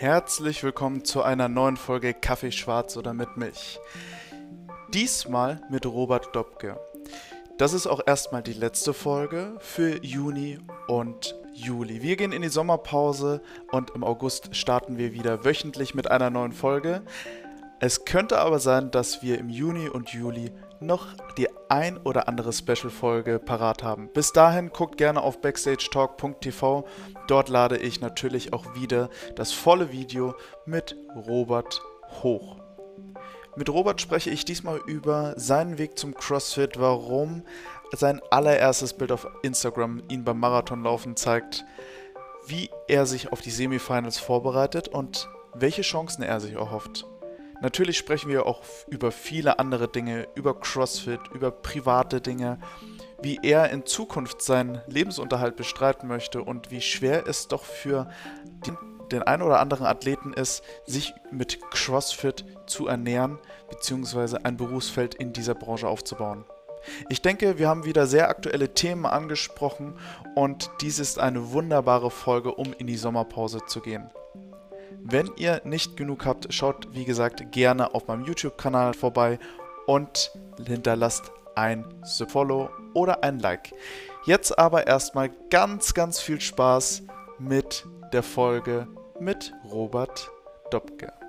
Herzlich willkommen zu einer neuen Folge Kaffee schwarz oder mit Milch. Diesmal mit Robert Dobke. Das ist auch erstmal die letzte Folge für Juni und Juli. Wir gehen in die Sommerpause und im August starten wir wieder wöchentlich mit einer neuen Folge. Es könnte aber sein, dass wir im Juni und Juli noch die ein oder andere Special-Folge parat haben. Bis dahin guckt gerne auf backstagetalk.tv. Dort lade ich natürlich auch wieder das volle Video mit Robert hoch. Mit Robert spreche ich diesmal über seinen Weg zum CrossFit, warum sein allererstes Bild auf Instagram ihn beim Marathonlaufen zeigt, wie er sich auf die Semifinals vorbereitet und welche Chancen er sich erhofft. Natürlich sprechen wir auch über viele andere Dinge, über CrossFit, über private Dinge, wie er in Zukunft seinen Lebensunterhalt bestreiten möchte und wie schwer es doch für den, den einen oder anderen Athleten ist, sich mit CrossFit zu ernähren bzw. ein Berufsfeld in dieser Branche aufzubauen. Ich denke, wir haben wieder sehr aktuelle Themen angesprochen und dies ist eine wunderbare Folge, um in die Sommerpause zu gehen. Wenn ihr nicht genug habt, schaut wie gesagt gerne auf meinem YouTube-Kanal vorbei und hinterlasst ein Follow oder ein Like. Jetzt aber erstmal ganz, ganz viel Spaß mit der Folge mit Robert Dobke.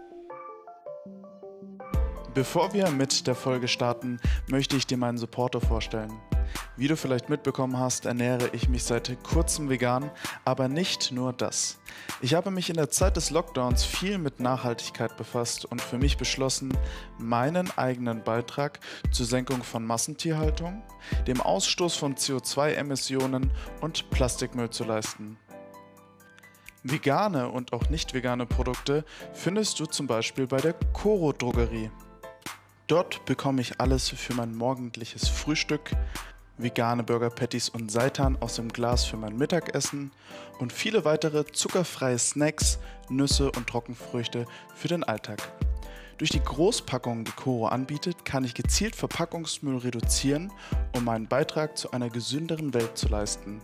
Bevor wir mit der Folge starten, möchte ich dir meinen Supporter vorstellen. Wie du vielleicht mitbekommen hast, ernähre ich mich seit kurzem vegan, aber nicht nur das. Ich habe mich in der Zeit des Lockdowns viel mit Nachhaltigkeit befasst und für mich beschlossen, meinen eigenen Beitrag zur Senkung von Massentierhaltung, dem Ausstoß von CO2-Emissionen und Plastikmüll zu leisten. Vegane und auch nicht vegane Produkte findest du zum Beispiel bei der Coro Drogerie. Dort bekomme ich alles für mein morgendliches Frühstück, vegane Burger Patties und Seitan aus dem Glas für mein Mittagessen und viele weitere zuckerfreie Snacks, Nüsse und Trockenfrüchte für den Alltag. Durch die Großpackung, die Coro anbietet, kann ich gezielt Verpackungsmüll reduzieren, um meinen Beitrag zu einer gesünderen Welt zu leisten.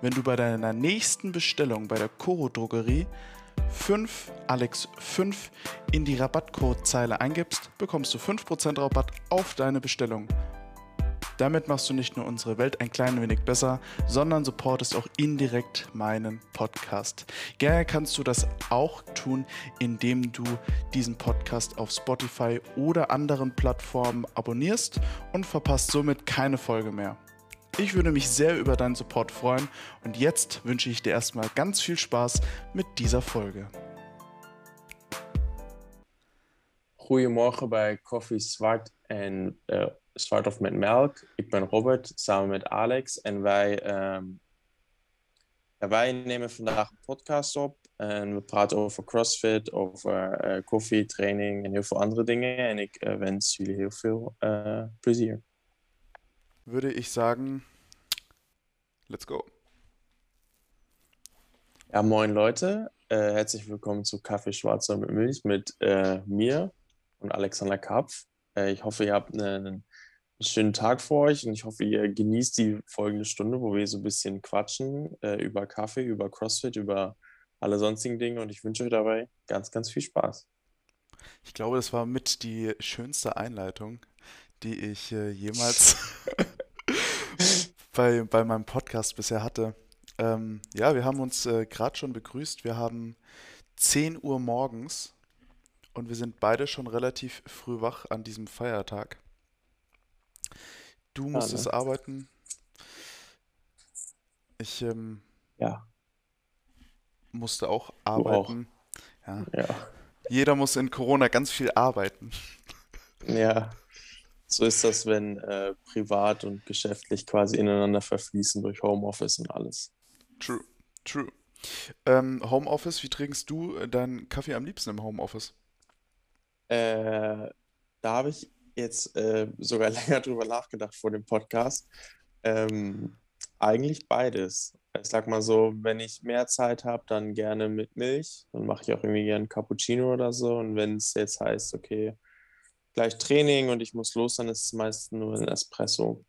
Wenn du bei deiner nächsten Bestellung bei der Coro Drogerie 5 Alex 5 in die Rabattcode-Zeile eingibst, bekommst du 5% Rabatt auf deine Bestellung. Damit machst du nicht nur unsere Welt ein klein wenig besser, sondern supportest auch indirekt meinen Podcast. Gerne kannst du das auch tun, indem du diesen Podcast auf Spotify oder anderen Plattformen abonnierst und verpasst somit keine Folge mehr. Ich würde mich sehr über deinen Support freuen und jetzt wünsche ich dir erstmal ganz viel Spaß mit dieser Folge. Goedemorgen bij Koffie Zwart en uh, Zwart of met Melk. Ik ben Robert samen met Alex en wij, um, ja, wij nemen vandaag een podcast op en we praten over CrossFit, over uh, koffie, training en heel veel andere dingen. En ik uh, wens jullie heel veel plezier. Würde ich sagen, let's go. Ja, moin Leute, äh, herzlich willkommen zu Kaffee Schwarzer mit Milch mit äh, mir und Alexander Kapf. Äh, ich hoffe, ihr habt eine, einen schönen Tag vor euch und ich hoffe, ihr genießt die folgende Stunde, wo wir so ein bisschen quatschen äh, über Kaffee, über CrossFit, über alle sonstigen Dinge und ich wünsche euch dabei ganz, ganz viel Spaß. Ich glaube, das war mit die schönste Einleitung, die ich äh, jemals bei, bei meinem Podcast bisher hatte. Ähm, ja, wir haben uns äh, gerade schon begrüßt. Wir haben 10 Uhr morgens und wir sind beide schon relativ früh wach an diesem Feiertag. Du musstest ja, ne? arbeiten. Ich ähm, ja. musste auch arbeiten. Auch. Ja. ja. Jeder muss in Corona ganz viel arbeiten. Ja. So ist das, wenn äh, privat und geschäftlich quasi ineinander verfließen durch Homeoffice und alles. True, true. Ähm, Homeoffice, wie trinkst du äh, deinen Kaffee am liebsten im Homeoffice? Äh, da habe ich jetzt äh, sogar länger drüber nachgedacht vor dem Podcast. Ähm, eigentlich beides. Ich sag mal so, wenn ich mehr Zeit habe, dann gerne mit Milch. Dann mache ich auch irgendwie gerne Cappuccino oder so. Und wenn es jetzt heißt, okay, gleich Training und ich muss los, dann ist es meist nur ein Espresso.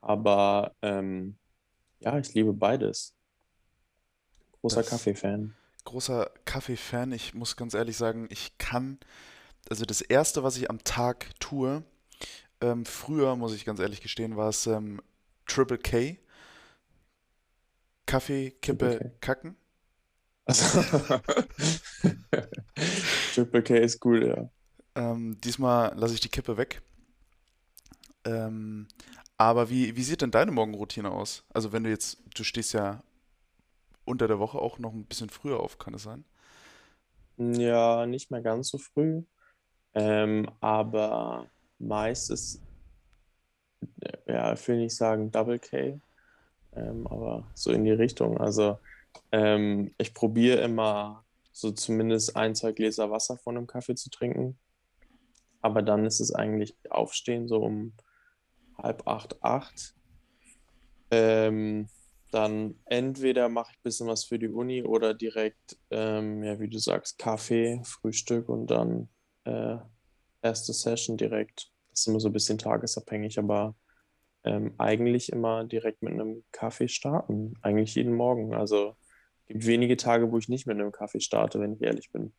Aber ähm, ja, ich liebe beides. Großer Kaffee-Fan. großer Kaffee-Fan. Ich muss ganz ehrlich sagen, ich kann, also das Erste, was ich am Tag tue, ähm, früher, muss ich ganz ehrlich gestehen, war es ähm, Triple K. Kaffee, Kippe, K. Kacken. Also, Triple K ist cool, ja. Ähm, diesmal lasse ich die Kippe weg. Ähm, aber wie, wie sieht denn deine Morgenroutine aus? Also wenn du jetzt, du stehst ja unter der Woche auch noch ein bisschen früher auf, kann es sein? Ja, nicht mehr ganz so früh, ähm, aber meist ist, äh, ja, ich will nicht sagen Double K, ähm, aber so in die Richtung. Also ähm, ich probiere immer so zumindest ein, zwei Gläser Wasser von einem Kaffee zu trinken, aber dann ist es eigentlich Aufstehen so um halb acht, acht. Ähm, dann entweder mache ich ein bisschen was für die Uni oder direkt, ähm, ja, wie du sagst, Kaffee, Frühstück und dann äh, erste Session direkt. Das ist immer so ein bisschen tagesabhängig, aber ähm, eigentlich immer direkt mit einem Kaffee starten. Eigentlich jeden Morgen. Also gibt wenige Tage, wo ich nicht mit einem Kaffee starte, wenn ich ehrlich bin.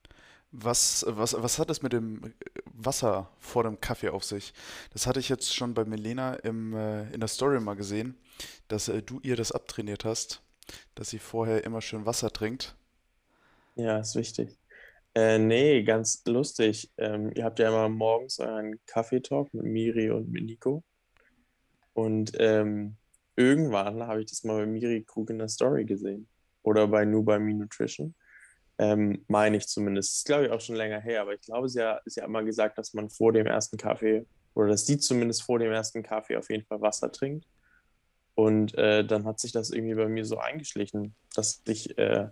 Was, was, was hat es mit dem Wasser vor dem Kaffee auf sich? Das hatte ich jetzt schon bei Milena im, äh, in der Story mal gesehen, dass äh, du ihr das abtrainiert hast, dass sie vorher immer schön Wasser trinkt. Ja, ist wichtig. Äh, nee, ganz lustig. Ähm, ihr habt ja immer morgens euren Kaffeetalk mit Miri und mit Nico. Und ähm, irgendwann habe ich das mal bei Miri Krug in der Story gesehen. Oder bei Nuba Me Nutrition. Ähm, meine ich zumindest. Ist, glaube ich, auch schon länger her, aber ich glaube, sie hat, sie hat mal gesagt, dass man vor dem ersten Kaffee, oder dass die zumindest vor dem ersten Kaffee auf jeden Fall Wasser trinkt. Und äh, dann hat sich das irgendwie bei mir so eingeschlichen, dass ich, äh,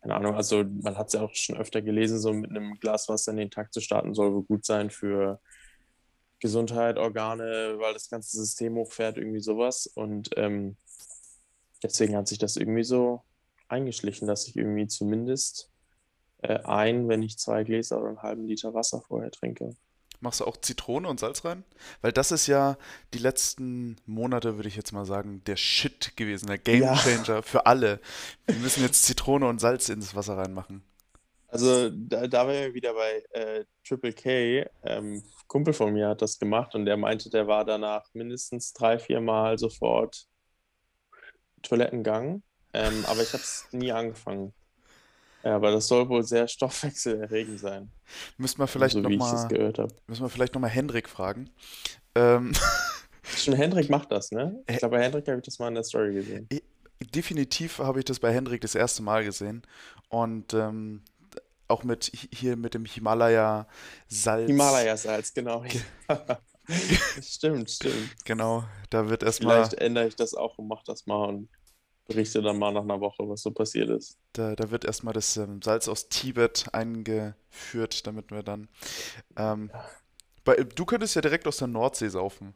keine Ahnung, also man hat es ja auch schon öfter gelesen, so mit einem Glas Wasser in den Tag zu starten, soll wohl gut sein für Gesundheit, Organe, weil das ganze System hochfährt, irgendwie sowas. Und ähm, deswegen hat sich das irgendwie so eingeschlichen, dass ich irgendwie zumindest äh, ein, wenn nicht zwei Gläser oder einen halben Liter Wasser vorher trinke. Machst du auch Zitrone und Salz rein? Weil das ist ja die letzten Monate, würde ich jetzt mal sagen, der Shit gewesen, der Ja, Gamechanger für alle. Wir müssen jetzt Zitrone und Salz ins Wasser reinmachen. also da, da wären wir wieder bei äh, Triple K. Ähm, Kumpel von mir hat das gemacht und der meinte, der war danach mindestens drei, vier Mal sofort Toilettengang. Ähm, aber ich habe es nie angefangen. Ja, aber das soll wohl sehr stoffwechselerregend sein, Müssen wir vielleicht so nochmal, gehört habe. müssen wir vielleicht noch mal Hendrik fragen. Ähm, Schon Hendrik macht das, ne? Ich glaube, bei Hendrik habe ich das mal in der Story gesehen. eh, definitiv habe ich das bei Hendrik das erste Mal gesehen. Und ähm, auch mit hi- hier mit dem Himalaya-Salz. Himalaya-Salz, genau. Stimmt, stimmt. Genau, da wird Vielleicht erstmal, ändere ich das auch und mache das mal und berichte dann mal nach einer Woche, was so passiert ist. da, da wird erstmal das ähm, Salz aus Tibet eingeführt, damit wir dann. Ähm, bei, du könntest ja direkt aus der Nordsee saufen.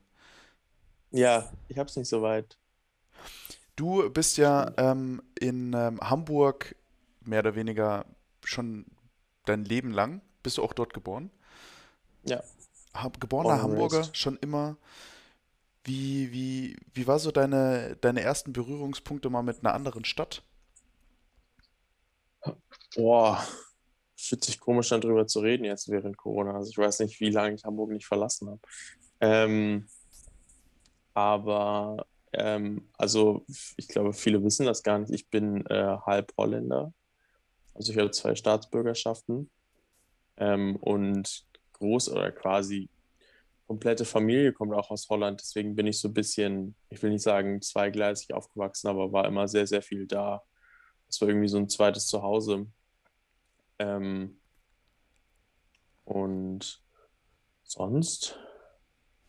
Ja, ich habe es nicht so weit. Du bist ja ähm, in ähm, Hamburg mehr oder weniger schon dein Leben lang. Bist du auch dort geboren? Ja, Ha geborener Hamburger raised. schon immer. Wie, wie, wie war so deine, deine ersten Berührungspunkte mal mit einer anderen Stadt? Boah, fühlt sich komisch an, drüber zu reden jetzt während Corona. Also ich weiß nicht, wie lange ich Hamburg nicht verlassen habe. Ähm, aber ähm, also ich glaube, viele wissen das gar nicht. Ich bin äh, halb Holländer. Also ich habe zwei Staatsbürgerschaften. Ähm, und groß oder quasi komplette Familie kommt auch aus Holland. Deswegen bin ich so ein bisschen, ich will nicht sagen zweigleisig aufgewachsen, aber war immer sehr, sehr viel da. Das war irgendwie so ein zweites Zuhause. Ähm, und sonst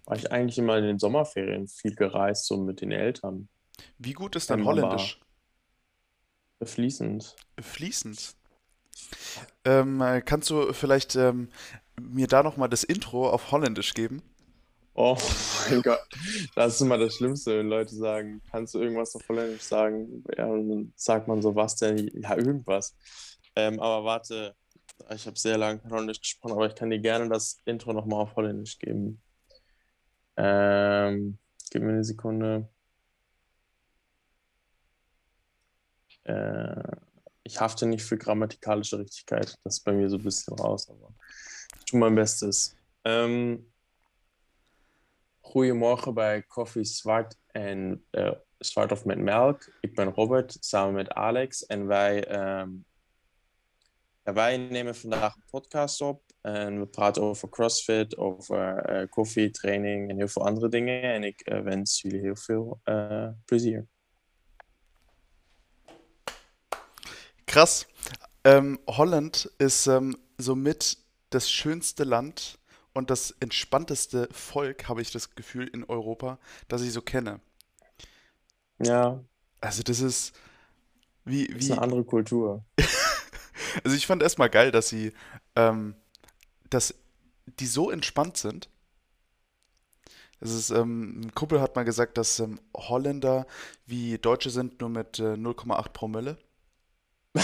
war ich eigentlich immer in den Sommerferien viel gereist, so mit den Eltern. Wie gut ist dein aber Holländisch? fließend. Fließend. Ähm, äh, kannst du vielleicht ähm, mir da nochmal das Intro auf Holländisch geben? Oh mein Gott, das ist immer das Schlimmste, wenn Leute sagen, kannst du irgendwas auf Holländisch sagen? Ja, und dann sagt man so, was denn? Ja, irgendwas. Ähm, aber warte, ich habe sehr lange Holländisch gesprochen, aber ich kann dir gerne das Intro nochmal auf Holländisch geben. Ähm, gib mir eine Sekunde. Äh, ich hafte nicht für grammatikalische Richtigkeit. Das ist bei mir so ein bisschen raus, aber ich tue mein Bestes. Um, goedemorgen bij Koffie Zwart en uh, Zwart of met Melk. Ik ben Robert samen met Alex en wij, um, ja, wij nemen vandaag een podcast op en we praten over CrossFit, over uh, koffie, training en heel veel andere dingen. En ik uh, wens jullie heel veel plezier. Krass. Ähm, Holland ist ähm, somit das schönste Land und das entspannteste Volk, habe ich das Gefühl, in Europa, das ich so kenne. Ja. Also das ist wie, Das wie ist eine andere Kultur. also ich fand erstmal geil, dass sie, ähm, dass die so entspannt sind. Es ist, ähm, ein Kumpel hat mal gesagt, dass ähm, Holländer wie Deutsche sind, nur mit äh, 0,8 Promille.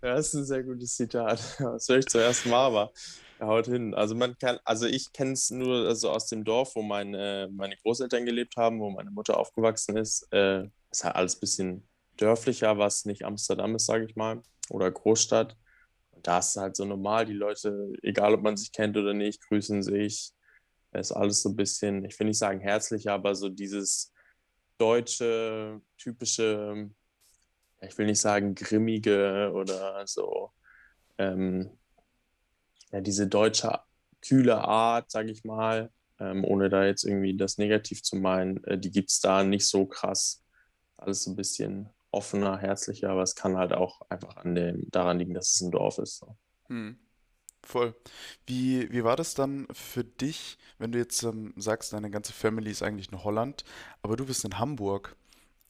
Das ist ein sehr gutes Zitat. Das höre ich zuerst mal, aber er haut hin. Also man kann, also ich kenne es nur also aus dem Dorf, wo meine, meine Großeltern gelebt haben, wo meine Mutter aufgewachsen ist. Äh, ist halt alles ein bisschen dörflicher, was nicht Amsterdam ist, sage ich mal, oder Großstadt. Und da ist es halt so normal, die Leute, egal ob man sich kennt oder nicht, grüßen sich. Es ist alles so ein bisschen, ich will nicht sagen herzlicher, aber so dieses deutsche, typische ich will nicht sagen grimmige oder so, ähm, ja, diese deutsche kühle Art, sage ich mal, ähm, ohne da jetzt irgendwie das negativ zu meinen, äh, die gibt es da nicht so krass. Alles so ein bisschen offener, herzlicher, aber es kann halt auch einfach an dem, daran liegen, dass es ein Dorf ist. So. Hm, voll. Wie, wie war das dann für dich, wenn du jetzt ähm, sagst, deine ganze Family ist eigentlich in Holland, aber du bist in Hamburg?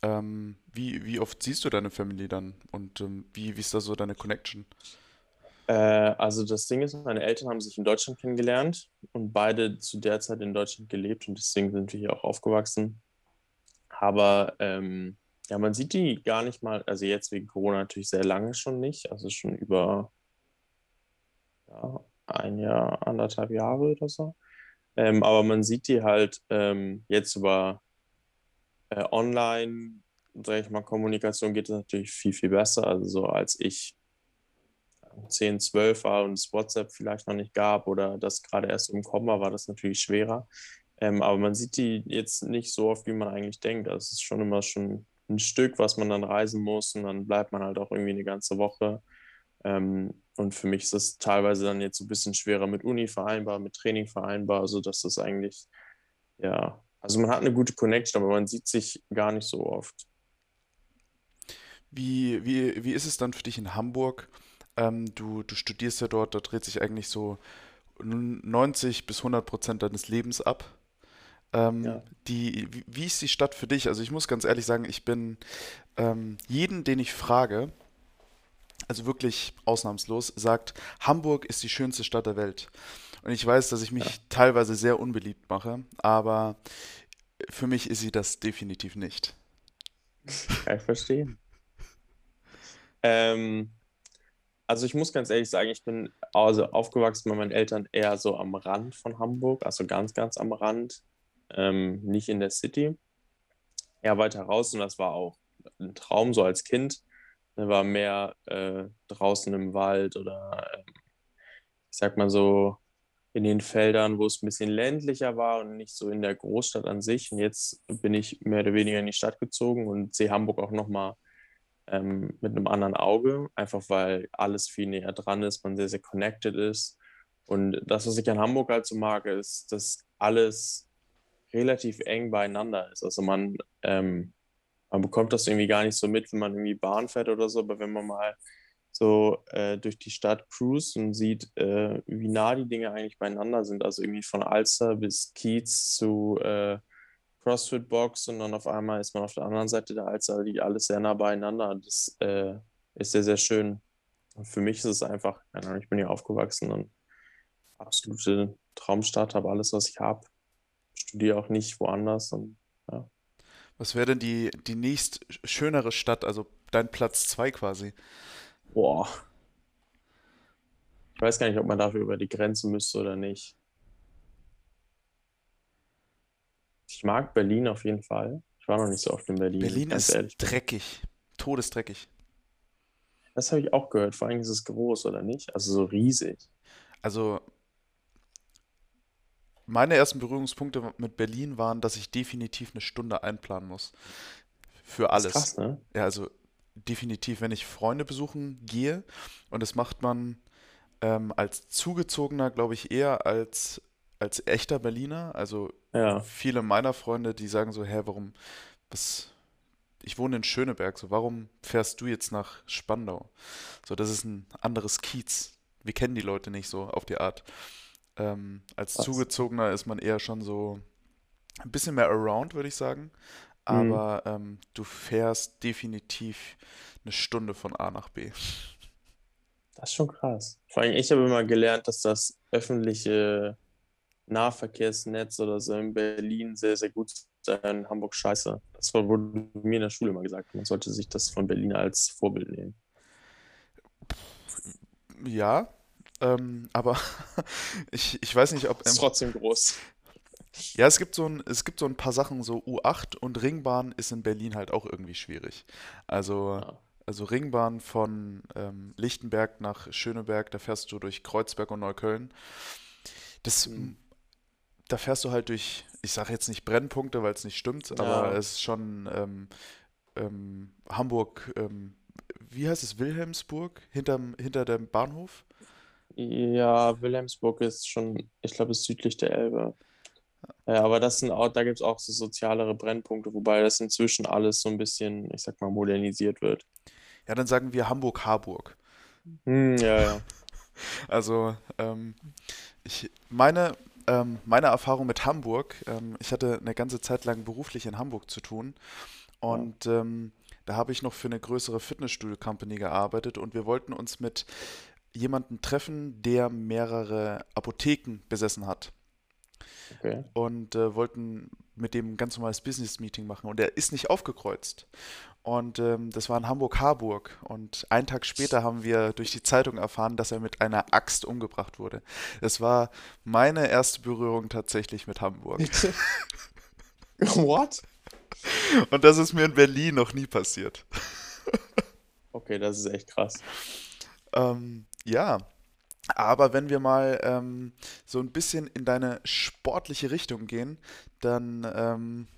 Ähm, wie, wie oft siehst du deine Family dann und ähm, wie, wie ist da so deine Connection? Äh, also das Ding ist, meine Eltern haben sich in Deutschland kennengelernt und beide zu der Zeit in Deutschland gelebt und deswegen sind wir hier auch aufgewachsen. Aber ähm, ja, man sieht die gar nicht mal, also jetzt wegen Corona natürlich sehr lange schon nicht, also schon über ja, ein Jahr, anderthalb Jahre oder so. Ähm, aber man sieht die halt ähm, jetzt über äh, online, sage ich mal, Kommunikation geht es natürlich viel, viel besser. Also so als ich 10, 12 war und es WhatsApp vielleicht noch nicht gab oder das gerade erst im Kommen war, war das natürlich schwerer. Ähm, aber man sieht die jetzt nicht so oft, wie man eigentlich denkt. Also es ist schon immer schon ein Stück, was man dann reisen muss und dann bleibt man halt auch irgendwie eine ganze Woche. Ähm, und für mich ist es teilweise dann jetzt ein bisschen schwerer mit Uni vereinbar, mit Training vereinbar, sodass das eigentlich, ja, also man hat eine gute Connection, aber man sieht sich gar nicht so oft. Wie, wie, wie ist es dann für dich in Hamburg? Ähm, du, du studierst ja dort, da dreht sich eigentlich so 90 bis 100 Prozent deines Lebens ab. Ähm, Ja. die, wie, wie ist die Stadt für dich? Also ich muss ganz ehrlich sagen, ich bin ähm, jeden, den ich frage, also wirklich ausnahmslos, sagt, Hamburg ist die schönste Stadt der Welt. Und ich weiß, dass ich Ja. mich teilweise sehr unbeliebt mache, aber für mich ist sie das definitiv nicht. Kann ich verstehen. Ähm, also ich muss ganz ehrlich sagen, ich bin also aufgewachsen bei meinen Eltern eher so am Rand von Hamburg, also ganz, ganz am Rand, ähm, nicht in der City, eher weiter raus und das war auch ein Traum so als Kind. Da war mehr äh, draußen im Wald oder ähm, ich sag mal so in den Feldern, wo es ein bisschen ländlicher war und nicht so in der Großstadt an sich. Und jetzt bin ich mehr oder weniger in die Stadt gezogen und sehe Hamburg auch nochmal ähm, mit einem anderen Auge, einfach weil alles viel näher dran ist, man sehr, sehr connected ist. Und das, was ich an Hamburg halt so mag, ist, dass alles relativ eng beieinander ist. Also man, ähm, man bekommt das irgendwie gar nicht so mit, wenn man irgendwie Bahn fährt oder so, aber wenn man mal so äh, durch die Stadt cruist und sieht, äh, wie nah die Dinge eigentlich beieinander sind, also irgendwie von Alster bis Kiez zu äh, CrossFit Box und dann auf einmal ist man auf der anderen Seite der Alster, liegt alles sehr nah beieinander. Das äh, ist sehr, sehr schön. Und für mich ist es einfach, ich bin hier aufgewachsen und absolute Traumstadt, habe alles, was ich habe. Studiere auch nicht woanders und ja. Was wäre denn die, die nächst schönere Stadt, also dein Platz 2 quasi? Boah, ich weiß gar nicht, ob man dafür über die Grenze müsste oder nicht. Ich mag Berlin auf jeden Fall. Ich war noch nicht so oft in Berlin, Berlin ist ehrlich. dreckig, todesdreckig. Das habe ich auch gehört. Vor allem ist es groß, oder nicht? Also so riesig. Also meine ersten Berührungspunkte mit Berlin waren, dass ich definitiv eine Stunde einplanen muss. Für Das ist alles. krass, ne? Ja, also definitiv, wenn ich Freunde besuchen gehe, und das macht man ähm, als Zugezogener, glaube ich, eher als, als echter Berliner. Also Ja, viele meiner Freunde, die sagen so, hä, warum, was, ich wohne in Schöneberg, so warum fährst du jetzt nach Spandau? So, das ist ein anderes Kiez. Wir kennen die Leute nicht so auf die Art. Ähm, als krass. Zugezogener ist man eher schon so ein bisschen mehr around, würde ich sagen. Mhm. Aber ähm, du fährst definitiv eine Stunde von A nach B. Das ist schon krass. Vor allem, ich habe immer gelernt, dass das öffentliche Nahverkehrsnetz oder so in Berlin sehr, sehr gut in Hamburg scheiße. Das wurde mir in der Schule immer gesagt. Man sollte sich das von Berlin als Vorbild nehmen. Ja, ähm, aber ich, ich weiß nicht, ob. Ist trotzdem groß. ja, es gibt so ein, es gibt so ein paar Sachen, so U8 und Ringbahn ist in Berlin halt auch irgendwie schwierig. Also, Ja. also Ringbahn von ähm, Lichtenberg nach Schöneberg, da fährst du durch Kreuzberg und Neukölln. Das, Mhm. Da fährst du halt durch, ich sage jetzt nicht Brennpunkte, weil es nicht stimmt, aber Ja, es ist schon ähm, ähm, Hamburg, ähm, wie heißt es, Wilhelmsburg, hinterm, hinter dem Bahnhof? ja, Wilhelmsburg ist schon, ich glaube, ist südlich der Elbe. Ja, aber das sind auch, da gibt es auch so sozialere Brennpunkte, wobei das inzwischen alles so ein bisschen, ich sag mal, modernisiert wird. Ja, dann sagen wir Hamburg-Harburg. Hm, ja, ja. Also, ähm, ich, meine, ähm, meine Erfahrung mit Hamburg, ähm, ich hatte eine ganze Zeit lang beruflich in Hamburg zu tun Ja. und ähm, da habe ich noch für eine größere Fitnessstudio-Company gearbeitet und wir wollten uns mit jemandem treffen, der mehrere Apotheken besessen hat Okay. und äh, wollten mit dem ein ganz normales Business-Meeting machen und er ist nicht aufgekreuzt. Und ähm, das war in Hamburg-Harburg. Und einen Tag später haben wir durch die Zeitung erfahren, dass er mit einer Axt umgebracht wurde. Das war meine erste Berührung tatsächlich mit Hamburg. What? Und das ist mir in Berlin noch nie passiert. Okay, das ist echt krass. Ähm, ja, aber wenn wir mal ähm, so ein bisschen in deine sportliche Richtung gehen, dann ähm,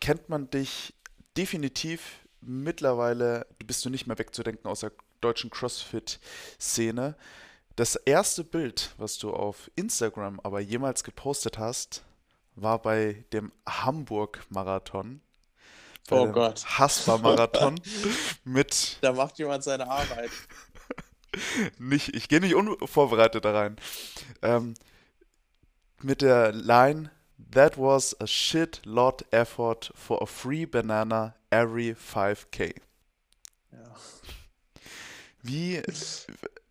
kennt man dich definitiv mittlerweile, bist du nicht mehr wegzudenken aus der deutschen CrossFit-Szene. Das erste Bild, was du auf Instagram aber jemals gepostet hast, war bei dem Hamburg-Marathon, Oh Gott. Haspa-Marathon mit Da macht jemand seine Arbeit. Nicht, ich gehe nicht unvorbereitet da rein, ähm, mit der Line That was a shit lot effort for a free banana every 5k. Ja. Wie,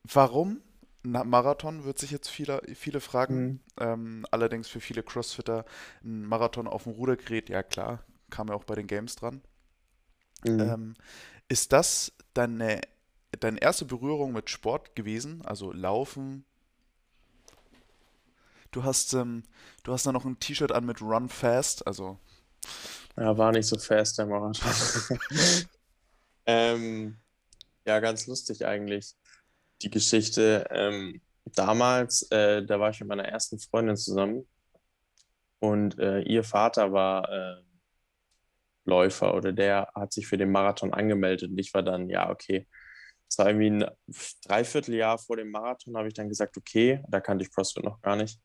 warum? Na, Marathon wird sich jetzt viele, viele fragen. Hm. Ähm, allerdings für viele Crossfitter ein Marathon auf dem Rudergerät, ja klar, kam ja auch bei den Games dran. Hm. Ähm, ist das deine, deine erste Berührung mit Sport gewesen? Also Laufen? Du hast, ähm, du hast da noch ein T-Shirt an mit Run Fast, also Ja, war nicht so fest, der Marathon. Ähm, ja, ganz lustig eigentlich, die Geschichte. Ähm, damals, äh, da war ich mit meiner ersten Freundin zusammen und äh, ihr Vater war äh, Läufer oder der hat sich für den Marathon angemeldet und ich war dann, ja, okay. Es war irgendwie ein Dreivierteljahr vor dem Marathon, habe ich dann gesagt, okay, da kannte ich CrossFit noch gar nicht.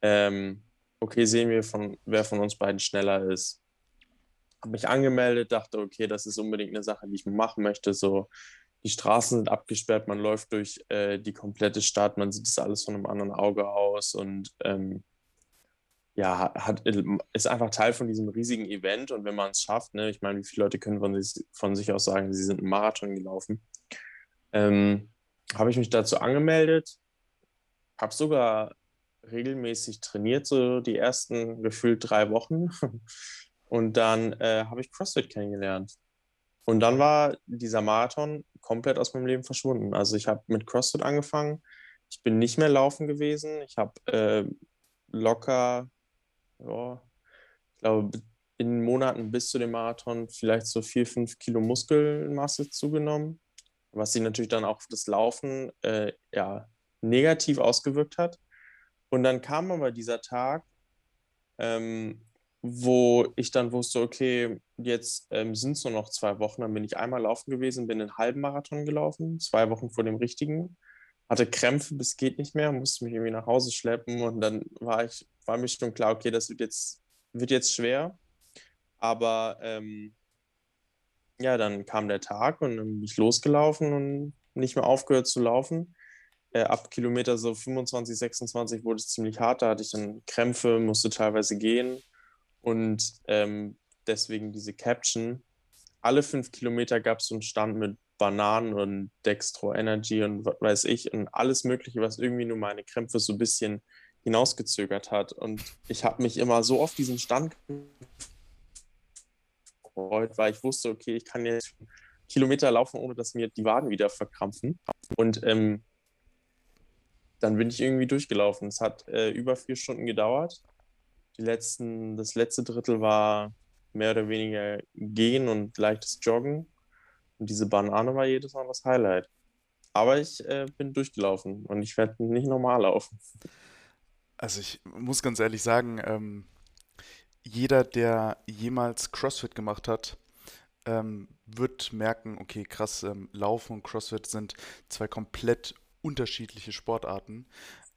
Ähm, okay, sehen wir, von, wer von uns beiden schneller ist habe mich angemeldet, dachte, okay, das ist unbedingt eine Sache, die ich machen möchte. So, die Straßen sind abgesperrt, man läuft durch äh, die komplette Stadt, man sieht das alles von einem anderen Auge aus und ähm, ja, hat, ist einfach Teil von diesem riesigen Event. Und wenn man es schafft, ne, ich meine, wie viele Leute können von sich, von sich aus sagen, sie sind einen Marathon gelaufen, ähm, habe ich mich dazu angemeldet, habe sogar regelmäßig trainiert, so die ersten gefühlt drei Wochen. Und dann äh, habe ich CrossFit kennengelernt. Und dann war dieser Marathon komplett aus meinem Leben verschwunden. Also ich habe mit CrossFit angefangen. Ich bin nicht mehr laufen gewesen. Ich habe äh, locker, ja, ich glaube, in Monaten bis zu dem Marathon vielleicht so vier, fünf Kilo Muskelmasse zugenommen. Was sich natürlich dann auch auf das Laufen äh, ja, negativ ausgewirkt hat. Und dann kam aber dieser Tag, ähm, wo ich dann wusste, okay, jetzt ähm, sind es nur noch zwei Wochen. Dann bin ich einmal laufen gewesen, bin einen halben Marathon gelaufen, zwei Wochen vor dem richtigen, hatte Krämpfe bis geht nicht mehr, musste mich irgendwie nach Hause schleppen und dann war ich, war mir schon klar, okay, das wird jetzt, wird jetzt schwer. Aber ähm, ja, dann kam der Tag und dann bin ich losgelaufen und nicht mehr aufgehört zu laufen. Äh, ab Kilometer so 25, 26 wurde es ziemlich hart. Da hatte ich dann Krämpfe, musste teilweise gehen. Und ähm, deswegen diese Caption. Alle fünf Kilometer gab es so einen Stand mit Bananen und Dextro Energy und was weiß ich und alles Mögliche, was irgendwie nur meine Krämpfe so ein bisschen hinausgezögert hat. Und ich habe mich immer so auf diesen Stand gefreut, weil ich wusste, okay, ich kann jetzt Kilometer laufen, ohne dass mir die Waden wieder verkrampfen. Und ähm, dann bin ich irgendwie durchgelaufen. Es hat äh, über vier Stunden gedauert. Die letzten, das letzte Drittel war mehr oder weniger Gehen und leichtes Joggen. Und diese Banane war jedes Mal das Highlight. Aber ich äh, bin durchgelaufen und ich werde nicht normal laufen. Also ich muss ganz ehrlich sagen, ähm, jeder, der jemals CrossFit gemacht hat, ähm, wird merken, okay, krass, ähm, Laufen und CrossFit sind zwei komplett unterschiedliche Sportarten.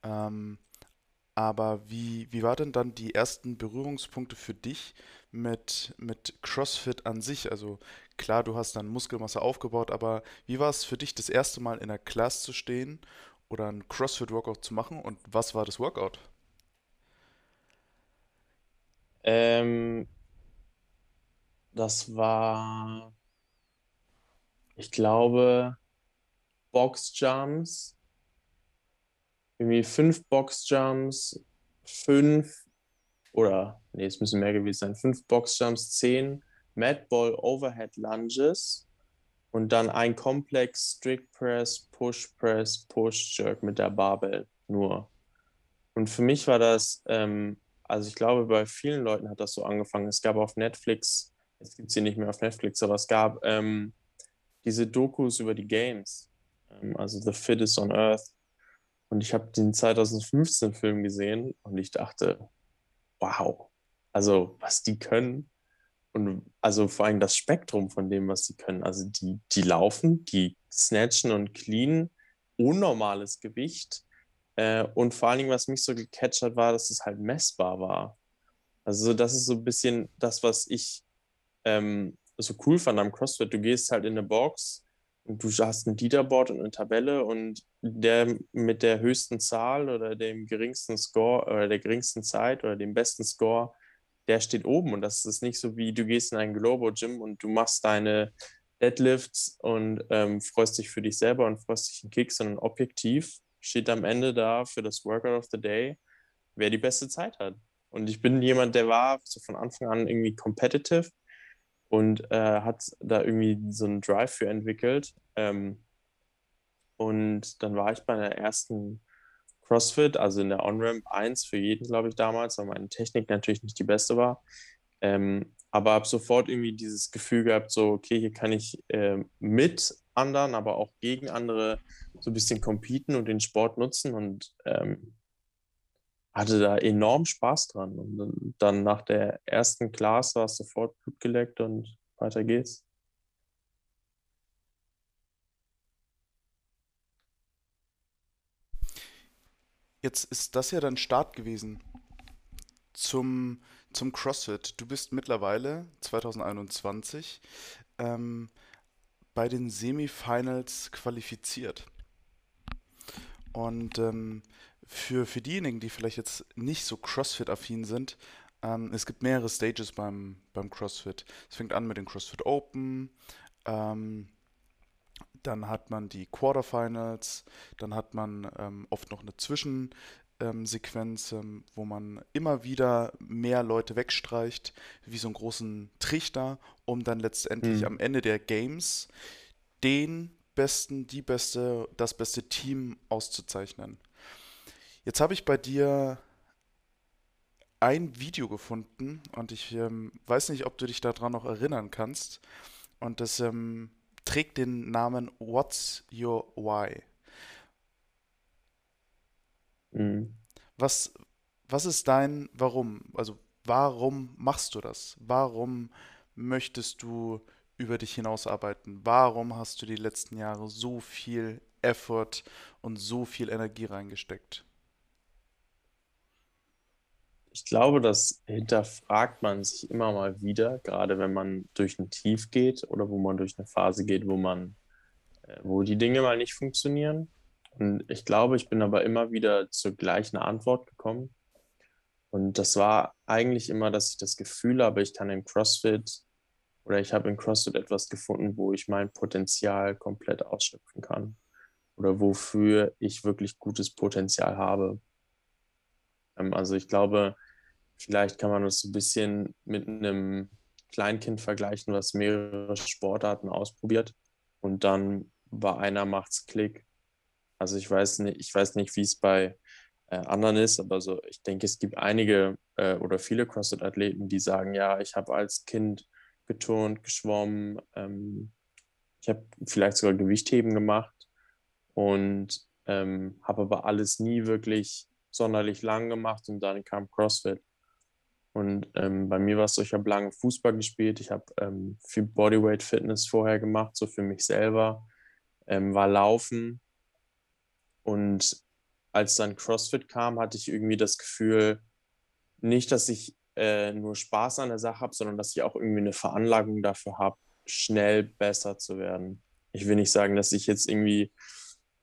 Ähm, aber wie, wie war denn dann die ersten Berührungspunkte für dich mit, mit CrossFit an sich? Also klar, du hast dann Muskelmasse aufgebaut, aber wie war es für dich, das erste Mal in der Class zu stehen oder ein CrossFit-Workout zu machen und was war das Workout? Ähm, das war, ich glaube, Boxjumps. Irgendwie fünf Boxjumps, fünf oder, nee, es müssen mehr gewesen sein, fünf Boxjumps, zehn Madball Overhead Lunges und dann ein Komplex Strict Press, Push Press, Push Jerk mit der Barbell nur. Und für mich war das, ähm, also ich glaube, bei vielen Leuten hat das so angefangen. Es gab auf Netflix, jetzt gibt es sie nicht mehr auf Netflix, aber es gab ähm, diese Dokus über die Games, ähm, also The Fittest on Earth. Und ich habe den 2015-Film gesehen und ich dachte, wow, also was die können. Und also vor allem das Spektrum von dem, was sie können. Also die, die laufen, die snatchen und cleanen, unnormales Gewicht. Äh, und vor allen Dingen, was mich so gecatcht hat, war, dass es halt messbar war. Also das ist so ein bisschen das, was ich ähm, so cool fand am CrossFit. Du gehst halt in eine Box und du hast ein Leaderboard und eine Tabelle und der mit der höchsten Zahl oder dem geringsten Score oder der geringsten Zeit oder dem besten Score, der steht oben und das ist nicht so wie du gehst in ein Globo Gym und du machst deine Deadlifts und ähm, freust dich für dich selber und freust dich einen Kick, sondern objektiv steht am Ende da für das Workout of the Day, wer die beste Zeit hat. Und ich bin jemand, der war so von Anfang an irgendwie competitive und äh, hat da irgendwie so einen Drive für entwickelt. Ähm, und dann war ich bei der ersten CrossFit, also in der On-Ramp 1 für jeden, glaube ich, damals, weil meine Technik natürlich nicht die beste war. Ähm, aber habe sofort irgendwie dieses Gefühl gehabt, so, okay, hier kann ich äh, mit anderen, aber auch gegen andere so ein bisschen competen und den Sport nutzen und ähm, hatte da enorm Spaß dran. Und dann nach der ersten Class war es sofort Blut geleckt und weiter geht's. Jetzt ist das ja dein Start gewesen zum, zum CrossFit. Du bist mittlerweile 2021 ähm, bei den Semifinals qualifiziert. Und ähm, für, für diejenigen, die vielleicht jetzt nicht so CrossFit-affin sind, ähm, es gibt mehrere Stages beim, beim CrossFit. Es fängt an mit den CrossFit Open, ähm, dann hat man die Quarterfinals, dann hat man ähm, oft noch eine Zwischensequenz, ähm, wo man immer wieder mehr Leute wegstreicht, wie so einen großen Trichter, um dann letztendlich mhm. am Ende der Games den besten, die beste, das beste Team auszuzeichnen. Jetzt habe ich bei dir ein Video gefunden und ich ähm, weiß nicht, ob du dich daran noch erinnern kannst. Und das ähm, trägt den Namen What's Your Why? Mhm. Was, was ist dein Warum? Also warum machst du das? Warum möchtest du über dich hinaus arbeiten? Warum hast du die letzten Jahre so viel Effort und so viel Energie reingesteckt? Ich glaube, das hinterfragt man sich immer mal wieder, gerade wenn man durch ein Tief geht oder wo man durch eine Phase geht, wo man, äh, wo die Dinge mal nicht funktionieren. Und ich glaube, ich bin aber immer wieder zur gleichen Antwort gekommen. Und das war eigentlich immer, dass ich das Gefühl habe, ich kann in CrossFit oder ich habe in CrossFit etwas gefunden, wo ich mein Potenzial komplett ausschöpfen kann oder wofür ich wirklich gutes Potenzial habe. Ähm, also ich glaube, vielleicht kann man das so ein bisschen mit einem Kleinkind vergleichen, was mehrere Sportarten ausprobiert und dann bei einer macht's Klick. Also ich weiß nicht, ich weiß nicht, wie es bei äh, anderen ist, aber so, ich denke, es gibt einige äh, oder viele CrossFit-Athleten, die sagen, ja, ich habe als Kind geturnt, geschwommen, ähm, ich habe vielleicht sogar Gewichtheben gemacht und ähm, habe aber alles nie wirklich sonderlich lang gemacht und dann kam CrossFit. Und ähm, bei mir war es so, ich habe lange Fußball gespielt, ich habe ähm, viel Bodyweight Fitness vorher gemacht, so für mich selber, ähm, war Laufen. Und als dann CrossFit kam, hatte ich irgendwie das Gefühl, nicht, dass ich äh, nur Spaß an der Sache habe, sondern dass ich auch irgendwie eine Veranlagung dafür habe, schnell besser zu werden. Ich will nicht sagen, dass ich jetzt irgendwie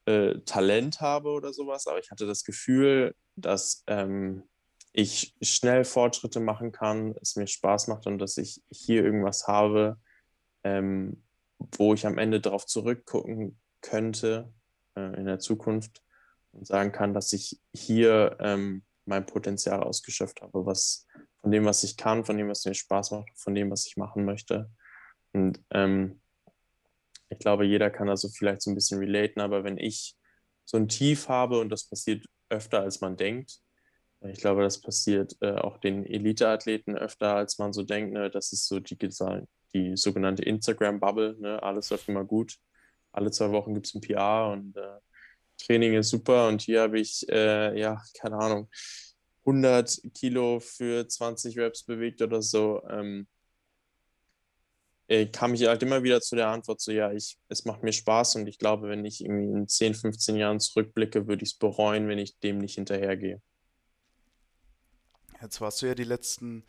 äh, Talent habe oder sowas, aber ich hatte das Gefühl, dass ähm, ich schnell Fortschritte machen kann, es mir Spaß macht und dass ich hier irgendwas habe, ähm, wo ich am Ende darauf zurückgucken könnte in der Zukunft und sagen kann, dass ich hier ähm, mein Potenzial ausgeschöpft habe, was von dem, was ich kann, von dem, was mir Spaß macht, von dem, was ich machen möchte. Und ähm, ich glaube, jeder kann also vielleicht so ein bisschen relaten, aber wenn ich so ein Tief habe und das passiert öfter, als man denkt, ich glaube, das passiert äh, auch den Elite-Athleten öfter, als man so denkt. Ne? Das ist so die, die sogenannte Instagram-Bubble. Ne? Alles läuft immer gut. Alle zwei Wochen gibt es ein PR und äh, Training ist super. Und hier habe ich, äh, ja, keine Ahnung, 100 Kilo für 20 Reps bewegt oder so. Ähm, äh, kam ich halt immer wieder zu der Antwort so, ja, ich, es macht mir Spaß und ich glaube, wenn ich irgendwie in 10, 15 Jahren zurückblicke, würde ich es bereuen, wenn ich dem nicht hinterhergehe. Jetzt warst du ja die letzten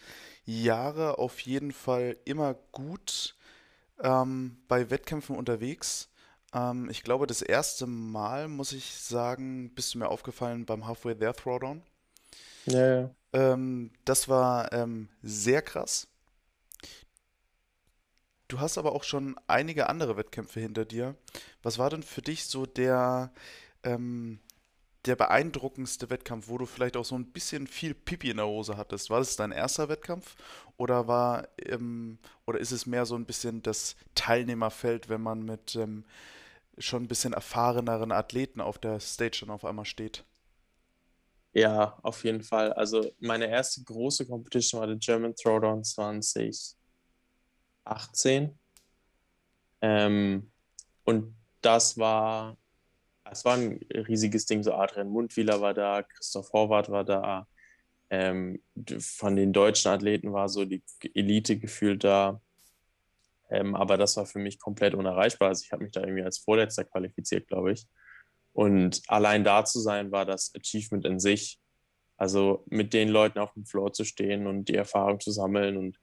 Jahre auf jeden Fall immer gut ähm, bei Wettkämpfen unterwegs. Ähm, ich glaube, das erste Mal, muss ich sagen, bist du mir aufgefallen beim Halfway There Throwdown. Ja, ja. Ähm, das war ähm, sehr krass. Du hast aber auch schon einige andere Wettkämpfe hinter dir. Was war denn für dich so der, ähm, der beeindruckendste Wettkampf, wo du vielleicht auch so ein bisschen viel Pipi in der Hose hattest? War das dein erster Wettkampf oder war ähm, oder ist es mehr so ein bisschen das Teilnehmerfeld, wenn man mit ähm, schon ein bisschen erfahreneren Athleten auf der Stage dann auf einmal steht? Ja, auf jeden Fall. Also meine erste große Competition war der German Throwdown 20. 18. Ähm, und das war, es war ein riesiges Ding. So Adrian Mundwieler war da, Christoph Horvath war da. Ähm, von den deutschen Athleten war so die Elite gefühlt da. Ähm, aber das war für mich komplett unerreichbar. Also ich habe mich da irgendwie als Vorletzter qualifiziert, glaube ich. Und allein da zu sein, war das Achievement in sich. Also mit den Leuten auf dem Floor zu stehen und die Erfahrung zu sammeln und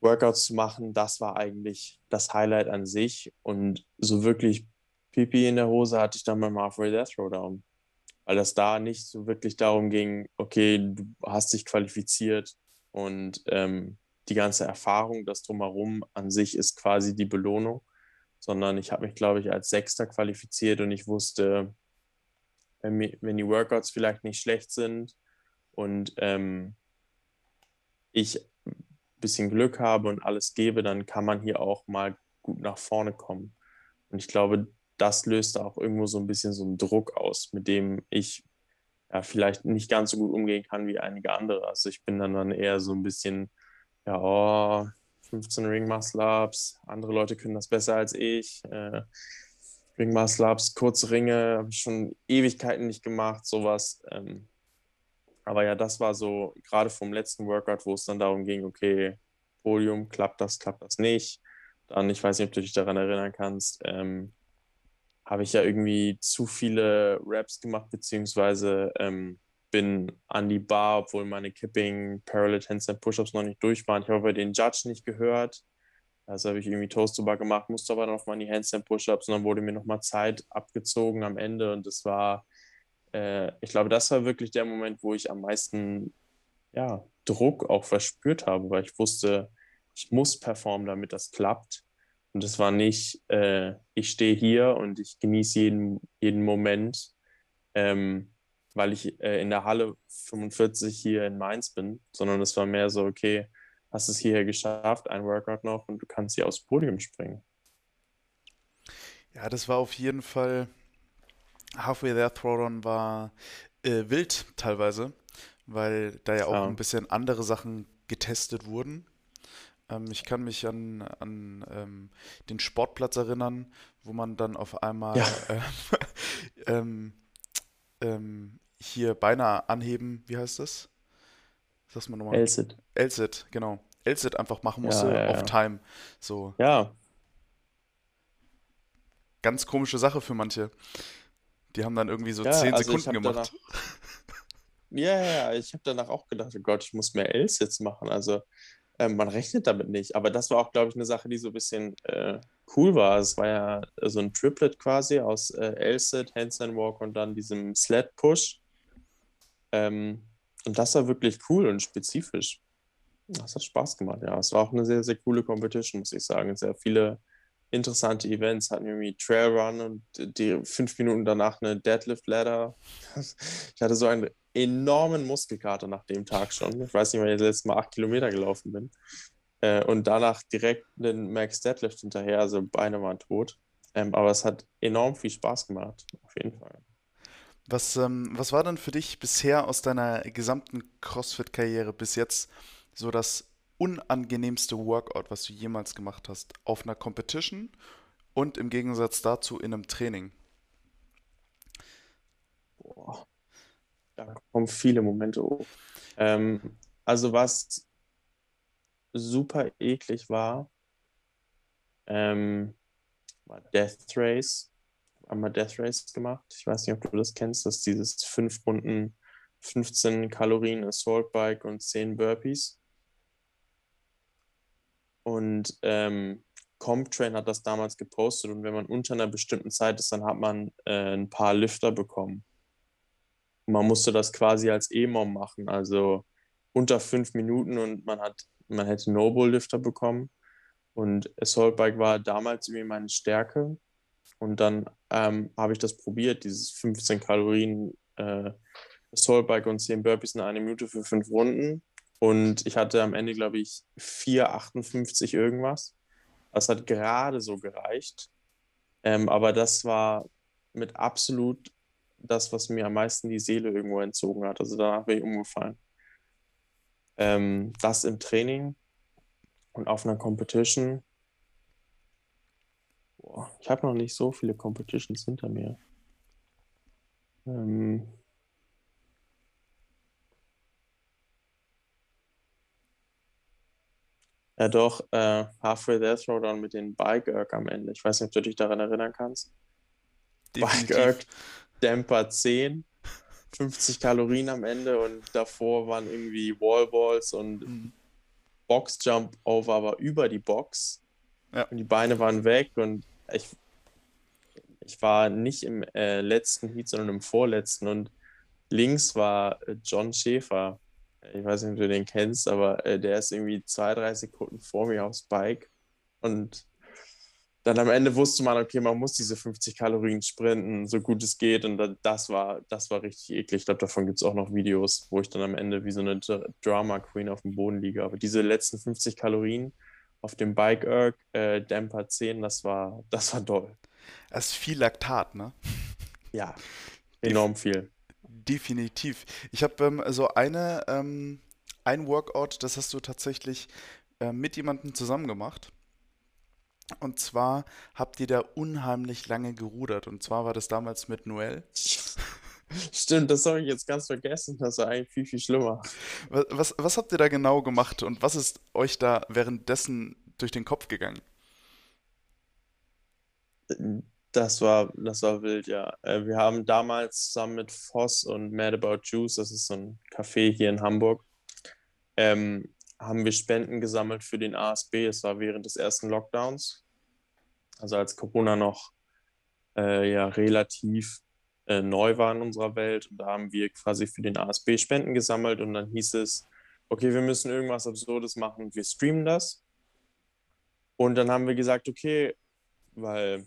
Workouts zu machen, das war eigentlich das Highlight an sich. Und so wirklich Pipi in der Hose hatte ich dann beim Halfway Death Throwdown. Weil das da nicht so wirklich darum ging, okay, du hast dich qualifiziert und ähm, die ganze Erfahrung, das drumherum an sich ist quasi die Belohnung, sondern ich habe mich, glaube ich, als Sechster qualifiziert und ich wusste, wenn, wenn die Workouts vielleicht nicht schlecht sind und ähm, ich bisschen Glück habe und alles gebe, dann kann man hier auch mal gut nach vorne kommen. Und ich glaube, das löst auch irgendwo so ein bisschen so einen Druck aus, mit dem ich ja, vielleicht nicht ganz so gut umgehen kann wie einige andere. Also ich bin dann, dann eher so ein bisschen, ja, oh, 15 Ring Muscle Ups. Andere Leute können das besser als ich. Äh, Ring Muscle Ups, kurze Ringe, habe ich schon Ewigkeiten nicht gemacht, sowas. Ähm, aber ja, das war so gerade vom letzten Workout, wo es dann darum ging, okay, Podium, klappt das, klappt das nicht. Dann, ich weiß nicht, ob du dich daran erinnern kannst, ähm, habe ich ja irgendwie zu viele Raps gemacht, beziehungsweise ähm, bin an die Bar, obwohl meine Kipping, Parallel Handstand Push-Ups noch nicht durch waren. Ich habe den Judge nicht gehört. Also habe ich irgendwie Toast to Bar gemacht, musste aber noch mal in die Handstand Push-Ups und dann wurde mir noch mal Zeit abgezogen am Ende und das war, äh, ich glaube, das war wirklich der Moment, wo ich am meisten ja, Druck auch verspürt habe, weil ich wusste, ich muss performen, damit das klappt. Und es war nicht, äh, ich stehe hier und ich genieße jeden, jeden Moment, ähm, weil ich äh, in der Halle 45 hier in Mainz bin, sondern es war mehr so, okay, hast es hierher geschafft, ein Workout noch und du kannst hier aufs Podium springen. Ja, das war auf jeden Fall, Halfway There Throwdown war äh, wild teilweise, weil da ja auch ja. ein bisschen andere Sachen getestet wurden. Ähm, ich kann mich an, an ähm, den Sportplatz erinnern, wo man dann auf einmal ja. ähm, ähm, hier beinahe anheben, wie heißt das? Sag's mal nochmal. LSIT. LSIT, genau. LSIT einfach machen musste ja, auf Time. So. Ja. Ganz komische Sache für manche. Die haben dann irgendwie so 10 also Sekunden gemacht. Ja, ja, ich habe danach auch gedacht, oh Gott, ich muss mehr L-Sits machen. Also ähm, man rechnet damit nicht. Aber das war auch, glaube ich, eine Sache, die so ein bisschen äh, cool war. Es war ja so ein Triplet quasi aus äh, L-Sit, Handstand Walk und dann diesem Sled Push. Ähm, und das war wirklich cool und spezifisch. Das hat Spaß gemacht, ja. Es war auch eine sehr, sehr coole Competition, muss ich sagen. Sehr viele interessante Events. Hatten irgendwie Trailrun und die fünf Minuten danach eine Deadlift Ladder. Ich hatte so einen enormen Muskelkater nach dem Tag schon. Ich weiß nicht, wann ich das letzte Mal acht Kilometer gelaufen bin. Äh, und danach direkt einen Max Deadlift hinterher, also Beine waren tot. Ähm, aber es hat enorm viel Spaß gemacht, auf jeden Fall. Was, ähm, was war denn für dich bisher aus deiner gesamten CrossFit-Karriere bis jetzt so das unangenehmste Workout, was du jemals gemacht hast? Auf einer Competition und im Gegensatz dazu in einem Training? Boah. Da kommen viele Momente hoch. Ähm, also was super eklig war, ähm, war Death Race. Einmal Death Race gemacht. Ich weiß nicht, ob du das kennst. Das ist dieses fünf Runden, 15 Kalorien Assault Bike und 10 Burpees. Und ähm, Comtrain hat das damals gepostet und wenn man unter einer bestimmten Zeit ist, dann hat man äh, ein paar Lifter bekommen. Man musste das quasi als E-Mom machen, also unter fünf Minuten und man hat, man hätte Noble-Lifter bekommen. Und Assault Bike war damals irgendwie meine Stärke. Und dann ähm, habe ich das probiert, dieses 15 Kalorien äh, Bike und 10 Burpees in einer Minute für fünf Runden. Und ich hatte am Ende, glaube ich, 4,58 irgendwas. Das hat gerade so gereicht. Ähm, aber das war mit absolut das, was mir am meisten die Seele irgendwo entzogen hat. Also danach bin ich umgefallen. Ähm, das im Training und auf einer Competition. Boah, ich habe noch nicht so viele Competitions hinter mir. Ähm, Ja, doch, äh, Halfway There Throwdown mit den Bike Erg am Ende. Ich weiß nicht, ob du dich daran erinnern kannst. Definitiv. Bike Erg Damper 10, 50 Kalorien am Ende und davor waren irgendwie Wallballs und mhm. Box Jump Over, aber über die Box. Ja. Und die Beine waren weg und ich, ich war nicht im äh, letzten Heat, sondern im vorletzten und links war äh, John Schäfer ich weiß nicht, ob du den kennst, aber äh, der ist irgendwie zwei, drei Sekunden vor mir aufs Bike. Und dann am Ende wusste man, okay, man muss diese 50 Kalorien sprinten, so gut es geht. Und das war, das war richtig eklig. Ich glaube, davon gibt es auch noch Videos, wo ich dann am Ende wie so eine Drama Queen auf dem Boden liege. Aber diese letzten 50 Kalorien auf dem Bike Erg, äh, Damper 10, das war, das war toll. Das ist viel Laktat, ne? Ja, enorm viel. Definitiv. Ich habe ähm, so eine, ähm, ein Workout, das hast du tatsächlich äh, mit jemandem zusammen gemacht. Und zwar habt ihr da unheimlich lange gerudert. Und zwar war das damals mit Noel. Stimmt, das habe ich jetzt ganz vergessen. Das war eigentlich viel, viel schlimmer. Was, was, was habt ihr da genau gemacht und was ist euch da währenddessen durch den Kopf gegangen? Das war, das war wild, ja. Äh, wir haben damals zusammen mit Voss und Mad About Juice, das ist so ein Café hier in Hamburg, ähm, haben wir Spenden gesammelt für den ASB. Es war während des ersten Lockdowns. Also als Corona noch äh, ja, relativ äh, neu war in unserer Welt. Und da haben wir quasi für den ASB Spenden gesammelt und dann hieß es, okay, wir müssen irgendwas Absurdes machen, wir streamen das. Und dann haben wir gesagt, okay, weil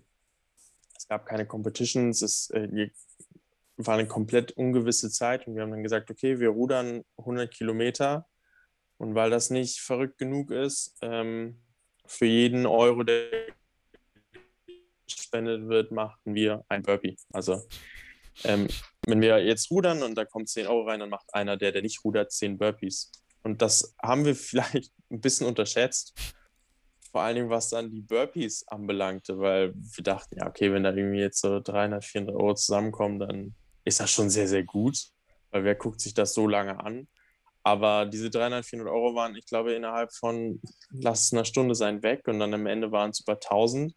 es gab keine Competitions, es äh, war eine komplett ungewisse Zeit und wir haben dann gesagt, okay, wir rudern 100 Kilometer und weil das nicht verrückt genug ist, ähm, für jeden Euro, der gespendet wird, machen wir ein Burpee. Also ähm, wenn wir jetzt rudern und da kommt 10 Euro rein, dann macht einer, der, der nicht rudert, 10 Burpees. Und das haben wir vielleicht ein bisschen unterschätzt. Vor allen Dingen, was dann die Burpees anbelangte, weil wir dachten, ja, okay, wenn da irgendwie jetzt so 300, 400 Euro zusammenkommen, dann ist das schon sehr, sehr gut, weil wer guckt sich das so lange an? Aber diese 300, 400 Euro waren, ich glaube, innerhalb von, lass es einer Stunde sein, weg und dann am Ende waren es über 1000.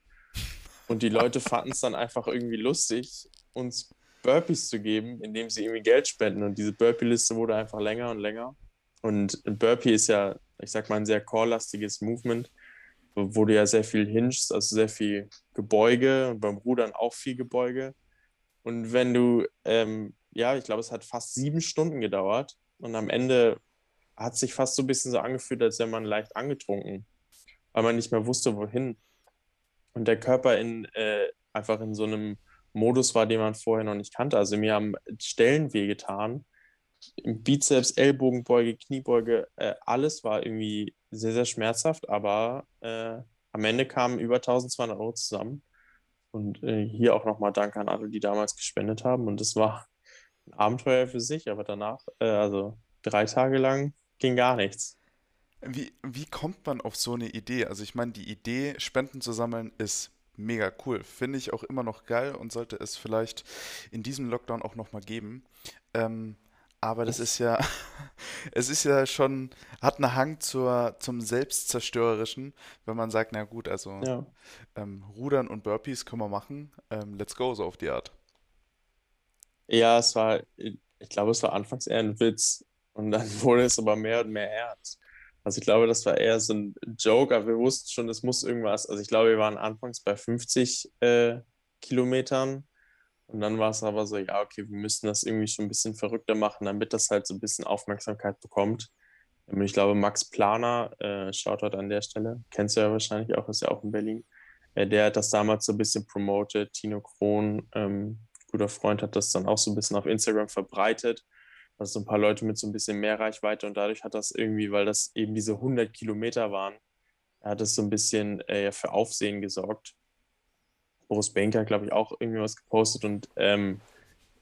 Und die Leute fanden es dann einfach irgendwie lustig, uns Burpees zu geben, indem sie irgendwie Geld spenden. Und diese Burpee-Liste wurde einfach länger und länger. Und Burpee ist ja, ich sag mal, ein sehr core-lastiges Movement, wo du ja sehr viel hingst, also sehr viel Gebeuge und beim Rudern auch viel Gebeuge. Und wenn du, ähm, ja, ich glaube, es hat fast sieben Stunden gedauert und am Ende hat sich fast so ein bisschen so angefühlt, als wäre man leicht angetrunken, weil man nicht mehr wusste, wohin. Und der Körper in, äh, einfach in so einem Modus war, den man vorher noch nicht kannte. Also mir haben Stellen wehgetan. Bizeps, Ellbogenbeuge, Kniebeuge, äh, alles war irgendwie sehr, sehr schmerzhaft, aber äh, am Ende kamen über 1200 Euro zusammen. Und äh, hier auch nochmal Danke an alle, die damals gespendet haben. Und das war ein Abenteuer für sich, aber danach, äh, also drei Tage lang, ging gar nichts. Wie, wie kommt man auf so eine Idee? Also ich meine, die Idee, Spenden zu sammeln, ist mega cool. Finde ich auch immer noch geil und sollte es vielleicht in diesem Lockdown auch nochmal geben. Ähm, aber das ist ja, es ist ja schon, hat einen Hang zur, zum Selbstzerstörerischen, wenn man sagt, na gut, also ja. ähm, Rudern und Burpees können wir machen, ähm, let's go, so auf die Art. Ja, es war, ich glaube, es war anfangs eher ein Witz und dann wurde es aber mehr und mehr ernst. Also ich glaube, das war eher so ein Joke, aber wir wussten schon, es muss irgendwas. Also ich glaube, wir waren anfangs bei 50 äh, Kilometern und dann war es aber so, ja, okay, wir müssen das irgendwie schon ein bisschen verrückter machen, damit das halt so ein bisschen Aufmerksamkeit bekommt. Und ich glaube, Max Planer, äh, Shoutout an der Stelle, kennst du ja wahrscheinlich auch, ist ja auch in Berlin. Äh, der hat das damals so ein bisschen promotet. Tino Krohn, ähm, guter Freund, hat das dann auch so ein bisschen auf Instagram verbreitet also ein paar Leute mit so ein bisschen mehr Reichweite und dadurch hat das irgendwie, weil das eben diese 100 Kilometer waren, hat das so ein bisschen äh, für Aufsehen gesorgt. Boris Benker, glaube ich, auch irgendwie was gepostet und ähm,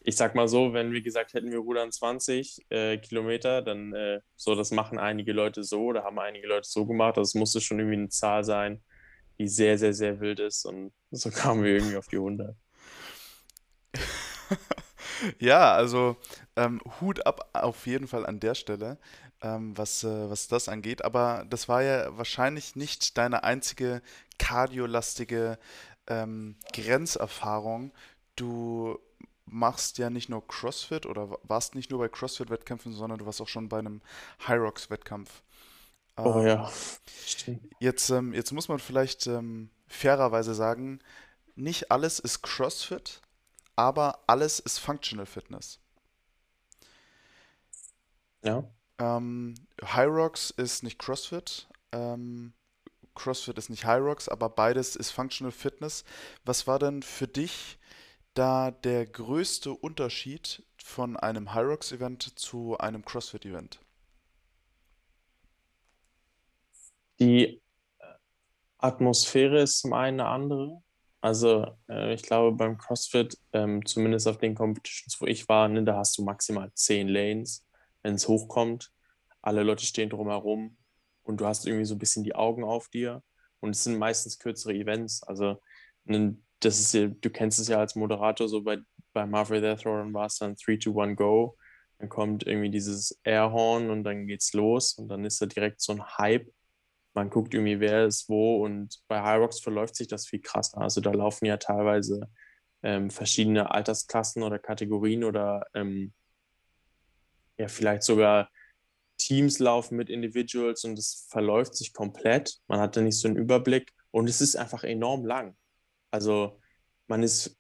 ich sag mal so, wenn wir gesagt hätten, wir rudern 20 äh, Kilometer, dann äh, so, das machen einige Leute so oder haben einige Leute so gemacht. Also es musste schon irgendwie eine Zahl sein, die sehr, sehr, sehr wild ist und so kamen wir irgendwie auf die 100. ja, also ähm, Hut ab auf jeden Fall an der Stelle, ähm, was, äh, was das angeht. Aber das war ja wahrscheinlich nicht deine einzige kardiolastige ähm, Grenzerfahrung. Du machst ja nicht nur CrossFit oder warst nicht nur bei CrossFit-Wettkämpfen, sondern du warst auch schon bei einem Hyrox-Wettkampf. Oh ja, ähm. Jetzt, ähm, jetzt muss man vielleicht ähm, fairerweise sagen, nicht alles ist CrossFit, aber alles ist Functional Fitness. Ja. Ähm, Hyrox ist nicht CrossFit. Ähm, CrossFit ist nicht Hyrox, aber beides ist Functional Fitness. Was war denn für dich da der größte Unterschied von einem Hyrox-Event zu einem CrossFit-Event? Die Atmosphäre ist zum einen eine andere. Also äh, ich glaube beim CrossFit, ähm, zumindest auf den Competitions, wo ich war, ne, da hast du maximal zehn Lanes, wenn es hochkommt. Alle Leute stehen drumherum und du hast irgendwie so ein bisschen die Augen auf dir und es sind meistens kürzere Events. Also das ist du kennst es ja als Moderator, so bei, bei Marvel Death dann war es dann 3, 2, 1, Go. Dann kommt irgendwie dieses Airhorn und dann geht's los und dann ist da direkt so ein Hype. Man guckt irgendwie, wer ist wo und bei High Rocks verläuft sich das viel krasser. Also da laufen ja teilweise ähm, verschiedene Altersklassen oder Kategorien oder ähm, ja, vielleicht sogar Teams laufen mit Individuals und es verläuft sich komplett. Man hat da nicht so einen Überblick und es ist einfach enorm lang. Also man ist,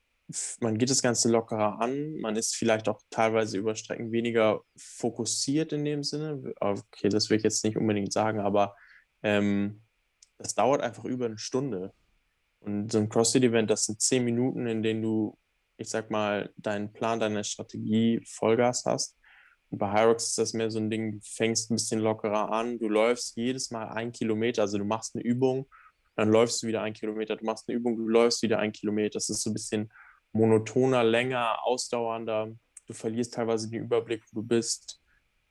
man geht das Ganze lockerer an, man ist vielleicht auch teilweise über Strecken weniger fokussiert in dem Sinne. Okay, das will ich jetzt nicht unbedingt sagen, aber ähm, das dauert einfach über eine Stunde. Und so ein CrossFit-Event, das sind zehn Minuten, in denen du, ich sag mal, deinen Plan, deine Strategie Vollgas hast. Und bei Hyrox ist das mehr so ein Ding, du fängst ein bisschen lockerer an, du läufst jedes Mal ein Kilometer, also du machst eine Übung dann läufst du wieder ein Kilometer, du machst eine Übung, du läufst wieder ein Kilometer. Das ist so ein bisschen monotoner, länger, ausdauernder. Du verlierst teilweise den Überblick, wo du bist,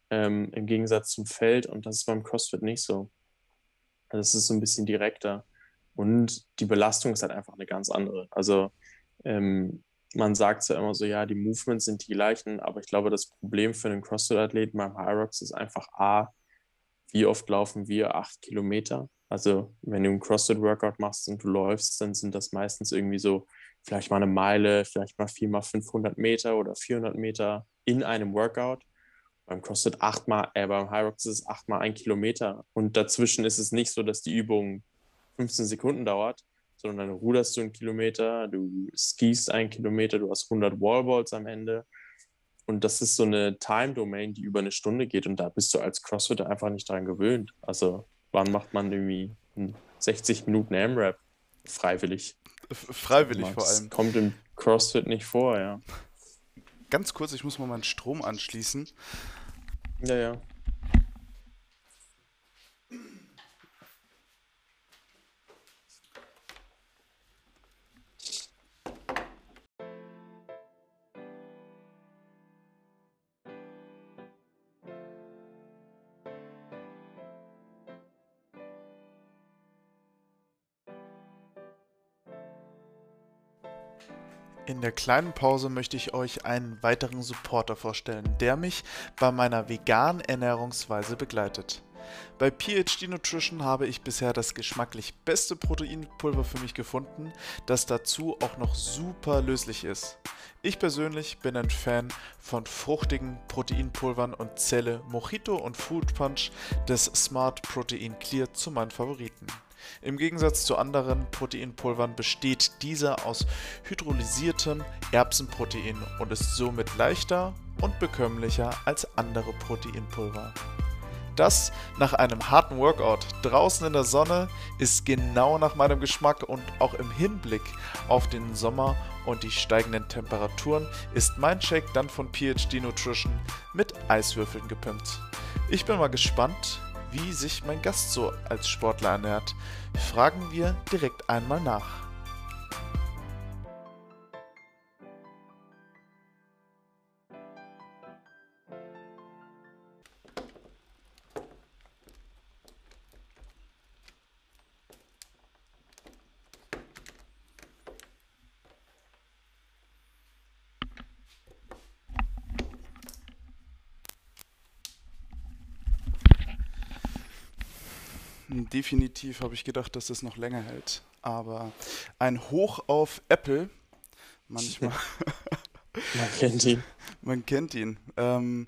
ähm, im Gegensatz zum Feld. Und das ist beim CrossFit nicht so. Also es ist so ein bisschen direkter. Und die Belastung ist halt einfach eine ganz andere. Also ähm, man sagt ja immer so, ja, die Movements sind die gleichen, aber ich glaube, das Problem für einen CrossFit-Athleten beim Hyrox ist einfach A, wie oft laufen wir acht Kilometer? Also wenn du einen CrossFit-Workout machst und du läufst, dann sind das meistens irgendwie so vielleicht mal eine Meile, vielleicht mal vier mal 500 Meter oder 400 Meter in einem Workout. Beim CrossFit achtmal, äh, beim High Rocks ist es achtmal ein Kilometer. Und dazwischen ist es nicht so, dass die Übung 15 Sekunden dauert, sondern dann ruderst du einen Kilometer, du skiest einen Kilometer, du hast 100 Wallballs am Ende. Und das ist so eine Time-Domain, die über eine Stunde geht. Und da bist du als CrossFitter einfach nicht dran gewöhnt. Also wann macht man irgendwie 60 Minuten M-Rap freiwillig? Freiwillig vor allem. Kommt im CrossFit nicht vor, ja. Ganz kurz, ich muss mal meinen Strom anschließen. Ja, ja. In der kleinen Pause möchte ich euch einen weiteren Supporter vorstellen, der mich bei meiner veganen Ernährungsweise begleitet. Bei PhD Nutrition habe ich bisher das geschmacklich beste Proteinpulver für mich gefunden, das dazu auch noch super löslich ist. Ich persönlich bin ein Fan von fruchtigen Proteinpulvern und zähle Mojito und Fruit Punch des Smart Protein Clear zu meinen Favoriten. Im Gegensatz zu anderen Proteinpulvern besteht dieser aus hydrolysiertem Erbsenprotein und ist somit leichter und bekömmlicher als andere Proteinpulver. Das nach einem harten Workout draußen in der Sonne ist genau nach meinem Geschmack und auch im Hinblick auf den Sommer und die steigenden Temperaturen ist mein Shake dann von PhD Nutrition mit Eiswürfeln gepimpt. Ich bin mal gespannt, wie sich mein Gast so als Sportler ernährt, fragen wir direkt einmal nach. Definitiv habe ich gedacht, dass es noch länger hält. Aber ein Hoch auf Apple, manchmal. Man kennt ihn. Man kennt ihn. Ähm,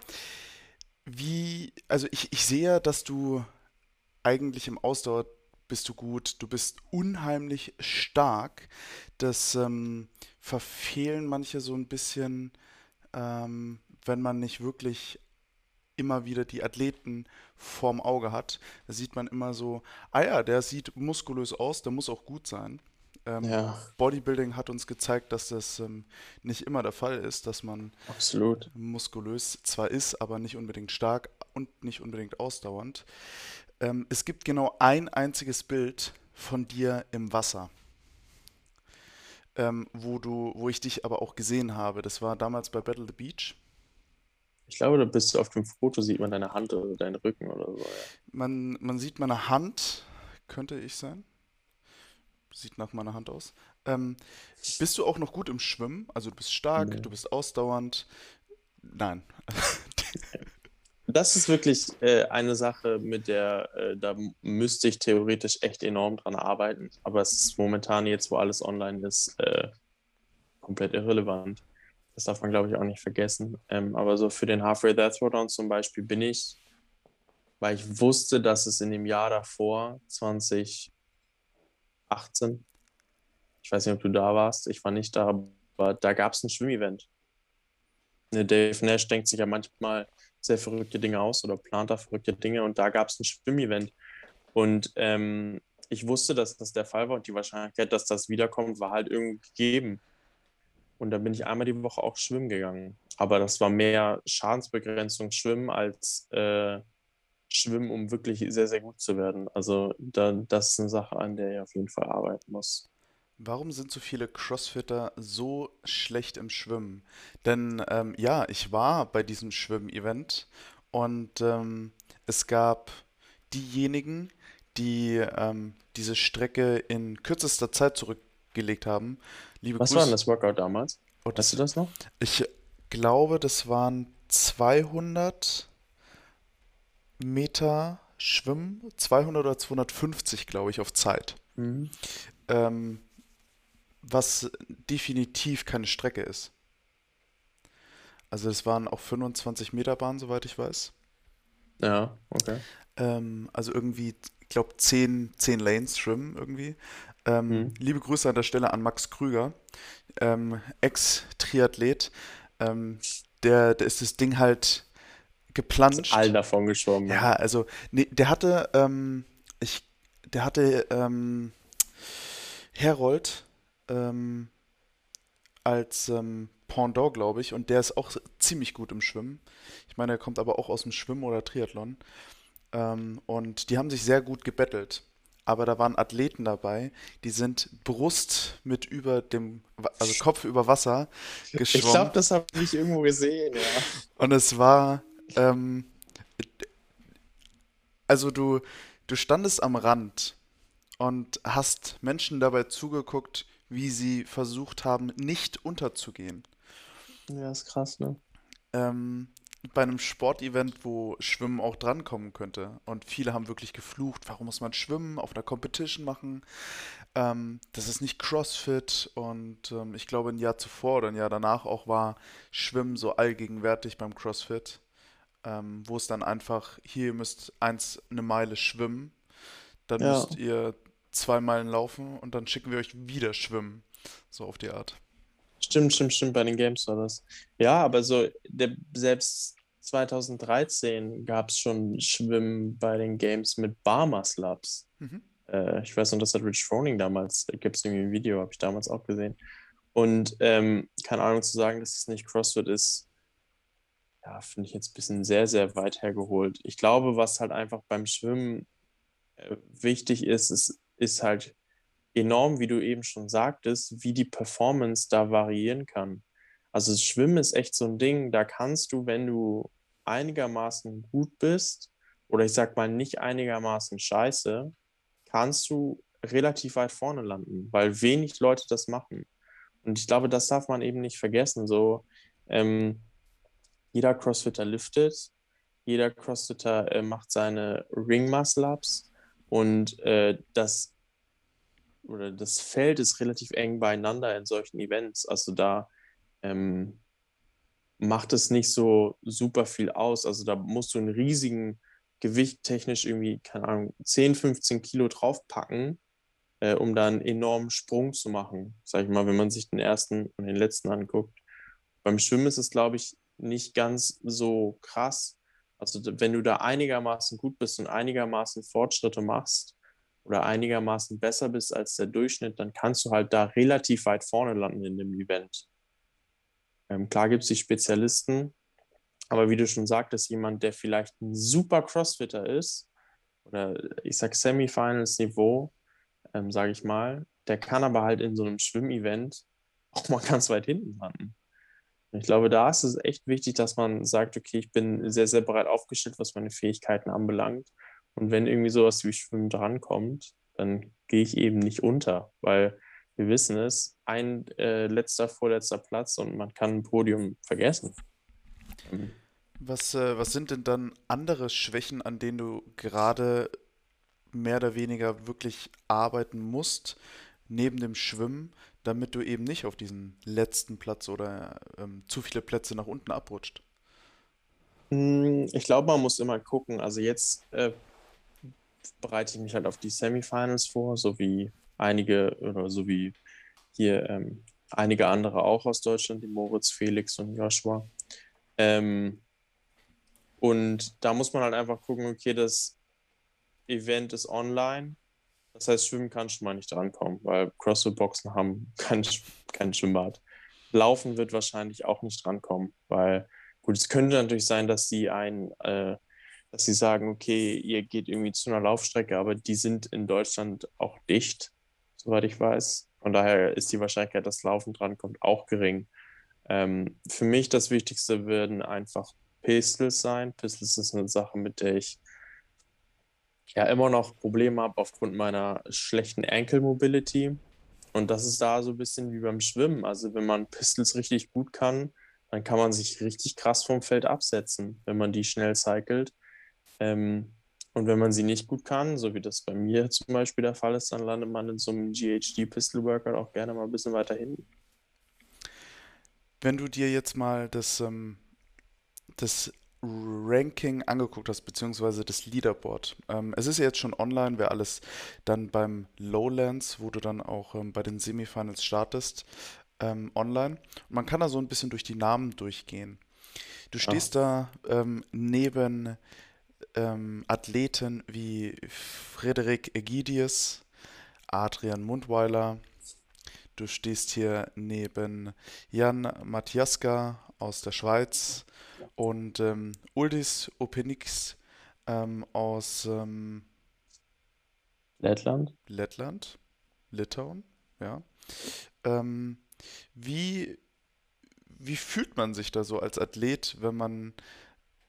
wie, also ich, ich sehe, dass du eigentlich im Ausdauer bist du gut, du bist unheimlich stark. Das ähm, verfehlen manche so ein bisschen, ähm, wenn man nicht wirklich immer wieder die Athleten vorm Auge hat. Da sieht man immer so, ah ja, der sieht muskulös aus, der muss auch gut sein. Ähm, ja. Bodybuilding hat uns gezeigt, dass das ähm, nicht immer der Fall ist, dass man Absolut. muskulös zwar ist, aber nicht unbedingt stark und nicht unbedingt ausdauernd. Ähm, es gibt genau ein einziges Bild von dir im Wasser. Ähm, wo du, wo ich dich aber auch gesehen habe. Das war damals bei Battle the Beach. Ich glaube, da bist du auf dem Foto, sieht man deine Hand oder deinen Rücken oder so. Ja. Man, man sieht meine Hand, könnte ich sein. Sieht nach meiner Hand aus. Ähm, bist du auch noch gut im Schwimmen? Also du bist stark, Nee. du bist ausdauernd. Nein. Das ist wirklich äh, eine Sache, mit der äh, da müsste ich theoretisch echt enorm dran arbeiten. Aber es ist momentan jetzt, wo alles online ist, äh, komplett irrelevant. Das darf man, glaube ich, auch nicht vergessen. Ähm, aber so für den Halfway There Throwdown zum Beispiel bin ich, weil ich wusste, dass es in dem Jahr davor, 2018, ich weiß nicht, ob du da warst, ich war nicht da, aber da gab es ein Schwimmevent. Ne, Dave Nash denkt sich ja manchmal sehr verrückte Dinge aus oder plant da verrückte Dinge und da gab es ein Schwimmevent. Und ähm, ich wusste, dass das der Fall war und die Wahrscheinlichkeit, dass das wiederkommt, war halt irgendwie gegeben. Und da bin ich einmal die Woche auch schwimmen gegangen. Aber das war mehr Schadensbegrenzung schwimmen als äh, schwimmen, um wirklich sehr, sehr gut zu werden. Also da, das ist eine Sache, an der ich auf jeden Fall arbeiten muss. Warum sind so viele Crossfitter so schlecht im Schwimmen? Denn ähm, ja, ich war bei diesem Schwimmevent und ähm, es gab diejenigen, die ähm, diese Strecke in kürzester Zeit zurückgelegt haben. Liebe Was war denn Grüße. das Workout damals? Oh, Weißt du das, das noch? ich glaube, das waren 200 Meter Schwimmen, 200 oder 250, glaube ich, auf Zeit. Mhm. Ähm, was definitiv keine Strecke ist. Also es waren auch 25 Meter Bahn, soweit ich weiß. Ja, okay. Ähm, also irgendwie, ich glaube, 10, 10 Lanes schwimmen irgendwie. Ähm, Mhm. liebe Grüße an der Stelle an Max Krüger, ähm, Ex-Triathlet. Ähm, der, der ist das Ding halt Ist all geplanscht. davon geschwommen. Ja, also, nee, der hatte, ähm, ich, der hatte, ähm, Herold, ähm, als ähm, Pendant, glaube ich, und der ist auch ziemlich gut im Schwimmen. Ich meine, er kommt aber auch aus dem Schwimmen oder Triathlon. Ähm, und die haben sich sehr gut gebettelt. Aber da waren Athleten dabei, die sind Brust mit über dem, also Kopf über Wasser Ich geschwommen. glaube, das habe ich irgendwo gesehen, ja. Und es war, ähm, also du, du standest am Rand und hast Menschen dabei zugeguckt, wie sie versucht haben, nicht unterzugehen. Ja, ist krass, ne? ähm, bei einem Sportevent, wo Schwimmen auch drankommen könnte. Und viele haben wirklich geflucht, warum muss man Schwimmen auf einer Competition machen? Ähm, das ist nicht CrossFit. Und ähm, ich glaube, ein Jahr zuvor oder ein Jahr danach auch war Schwimmen so allgegenwärtig beim CrossFit, ähm, wo es dann einfach, hier, ihr müsst eins eine Meile schwimmen, dann Ja. müsst ihr zwei Meilen laufen und dann schicken wir euch wieder schwimmen. So auf die Art. Stimmt, stimmt, stimmt, bei den Games war das. Ja, aber so, der, selbst 2013 gab es schon Schwimmen bei den Games mit Barmuscle-Ups. Mhm. Äh, ich weiß noch, das hat Rich Froning damals, gibt es irgendwie ein Video, habe ich damals auch gesehen. Und ähm, keine Ahnung zu sagen, dass es nicht CrossFit ist, ja, finde ich jetzt ein bisschen sehr, sehr weit hergeholt. Ich glaube, was halt einfach beim Schwimmen äh, wichtig ist, ist, ist halt enorm, wie du eben schon sagtest, wie die Performance da variieren kann. Also das Schwimmen ist echt so ein Ding, da kannst du, wenn du einigermaßen gut bist, oder ich sag mal nicht einigermaßen scheiße, kannst du relativ weit vorne landen, weil wenig Leute das machen. Und ich glaube, das darf man eben nicht vergessen. So, ähm, jeder Crossfitter liftet, jeder Crossfitter äh, macht seine Ring Muscle Ups und äh, das oder das Feld ist relativ eng beieinander in solchen Events. Also da ähm, macht es nicht so super viel aus. Also da musst du einen riesigen Gewicht technisch irgendwie, keine Ahnung, 10, 15 Kilo draufpacken, äh, um da einen enormen Sprung zu machen. Sag ich mal, wenn man sich den ersten und den letzten anguckt. Beim Schwimmen ist es, glaube ich, nicht ganz so krass. Also wenn du da einigermaßen gut bist und einigermaßen Fortschritte machst oder einigermaßen besser bist als der Durchschnitt, dann kannst du halt da relativ weit vorne landen in dem Event. Ähm, klar gibt es die Spezialisten, aber wie du schon sagtest, jemand, der vielleicht ein super Crossfitter ist, oder ich sag Semifinals-Niveau, ähm, sage ich mal, der kann aber halt in so einem Schwimmevent auch mal ganz weit hinten landen. Ich glaube, da ist es echt wichtig, dass man sagt, okay, ich bin sehr, sehr breit aufgestellt, was meine Fähigkeiten anbelangt. Und wenn irgendwie sowas wie Schwimmen drankommt, dann gehe ich eben nicht unter, weil wir wissen es, ein äh, letzter, vorletzter Platz und man kann ein Podium vergessen. Ähm. Was, äh, was sind denn dann andere Schwächen, an denen du gerade mehr oder weniger wirklich arbeiten musst, neben dem Schwimmen, damit du eben nicht auf diesen letzten Platz oder ähm, zu viele Plätze nach unten abrutscht? Hm, ich glaube, man muss immer gucken. Also jetzt äh, bereite ich mich halt auf die Semifinals vor, so wie einige oder so wie hier ähm, einige andere auch aus Deutschland, die Moritz, Felix und Joshua. Ähm, und da muss man halt einfach gucken, okay, das Event ist online. Das heißt, schwimmen kannst du mal nicht drankommen, weil CrossFit-Boxen haben kein, kein Schwimmbad. Laufen wird wahrscheinlich auch nicht drankommen, weil, gut, es könnte natürlich sein, dass sie ein, äh, dass sie sagen, okay, ihr geht irgendwie zu einer Laufstrecke, aber die sind in Deutschland auch dicht, soweit ich weiß. Von daher ist die Wahrscheinlichkeit, dass Laufen drankommt, auch gering. Ähm, für mich das Wichtigste würden einfach Pistols sein. Pistols ist eine Sache, mit der ich ja immer noch Probleme habe aufgrund meiner schlechten Ankle Mobility. Und das ist da so ein bisschen wie beim Schwimmen. Also wenn man Pistols richtig gut kann, dann kann man sich richtig krass vom Feld absetzen, wenn man die schnell cycelt. Ähm, und wenn man sie nicht gut kann, so wie das bei mir zum Beispiel der Fall ist, dann landet man in so einem GHD Pistol Workout auch gerne mal ein bisschen weiter hinten. Wenn du dir jetzt mal das ähm, das Ranking angeguckt hast, beziehungsweise das Leaderboard. Ähm, es ist ja jetzt schon online, wer alles dann beim Lowlands, wo du dann auch ähm, bei den Semifinals startest, ähm, online. Und man kann da so ein bisschen durch die Namen durchgehen. Du stehst ah. da ähm, neben ähm, Athleten wie Frederik Egidius, Adrian Mundweiler. Du stehst hier neben Jan Matjaska aus der Schweiz, und ähm, Uldis Openix ähm, aus ähm, Lettland. Lettland, Litauen, ja. Ähm, wie, wie fühlt man sich da so als Athlet, wenn man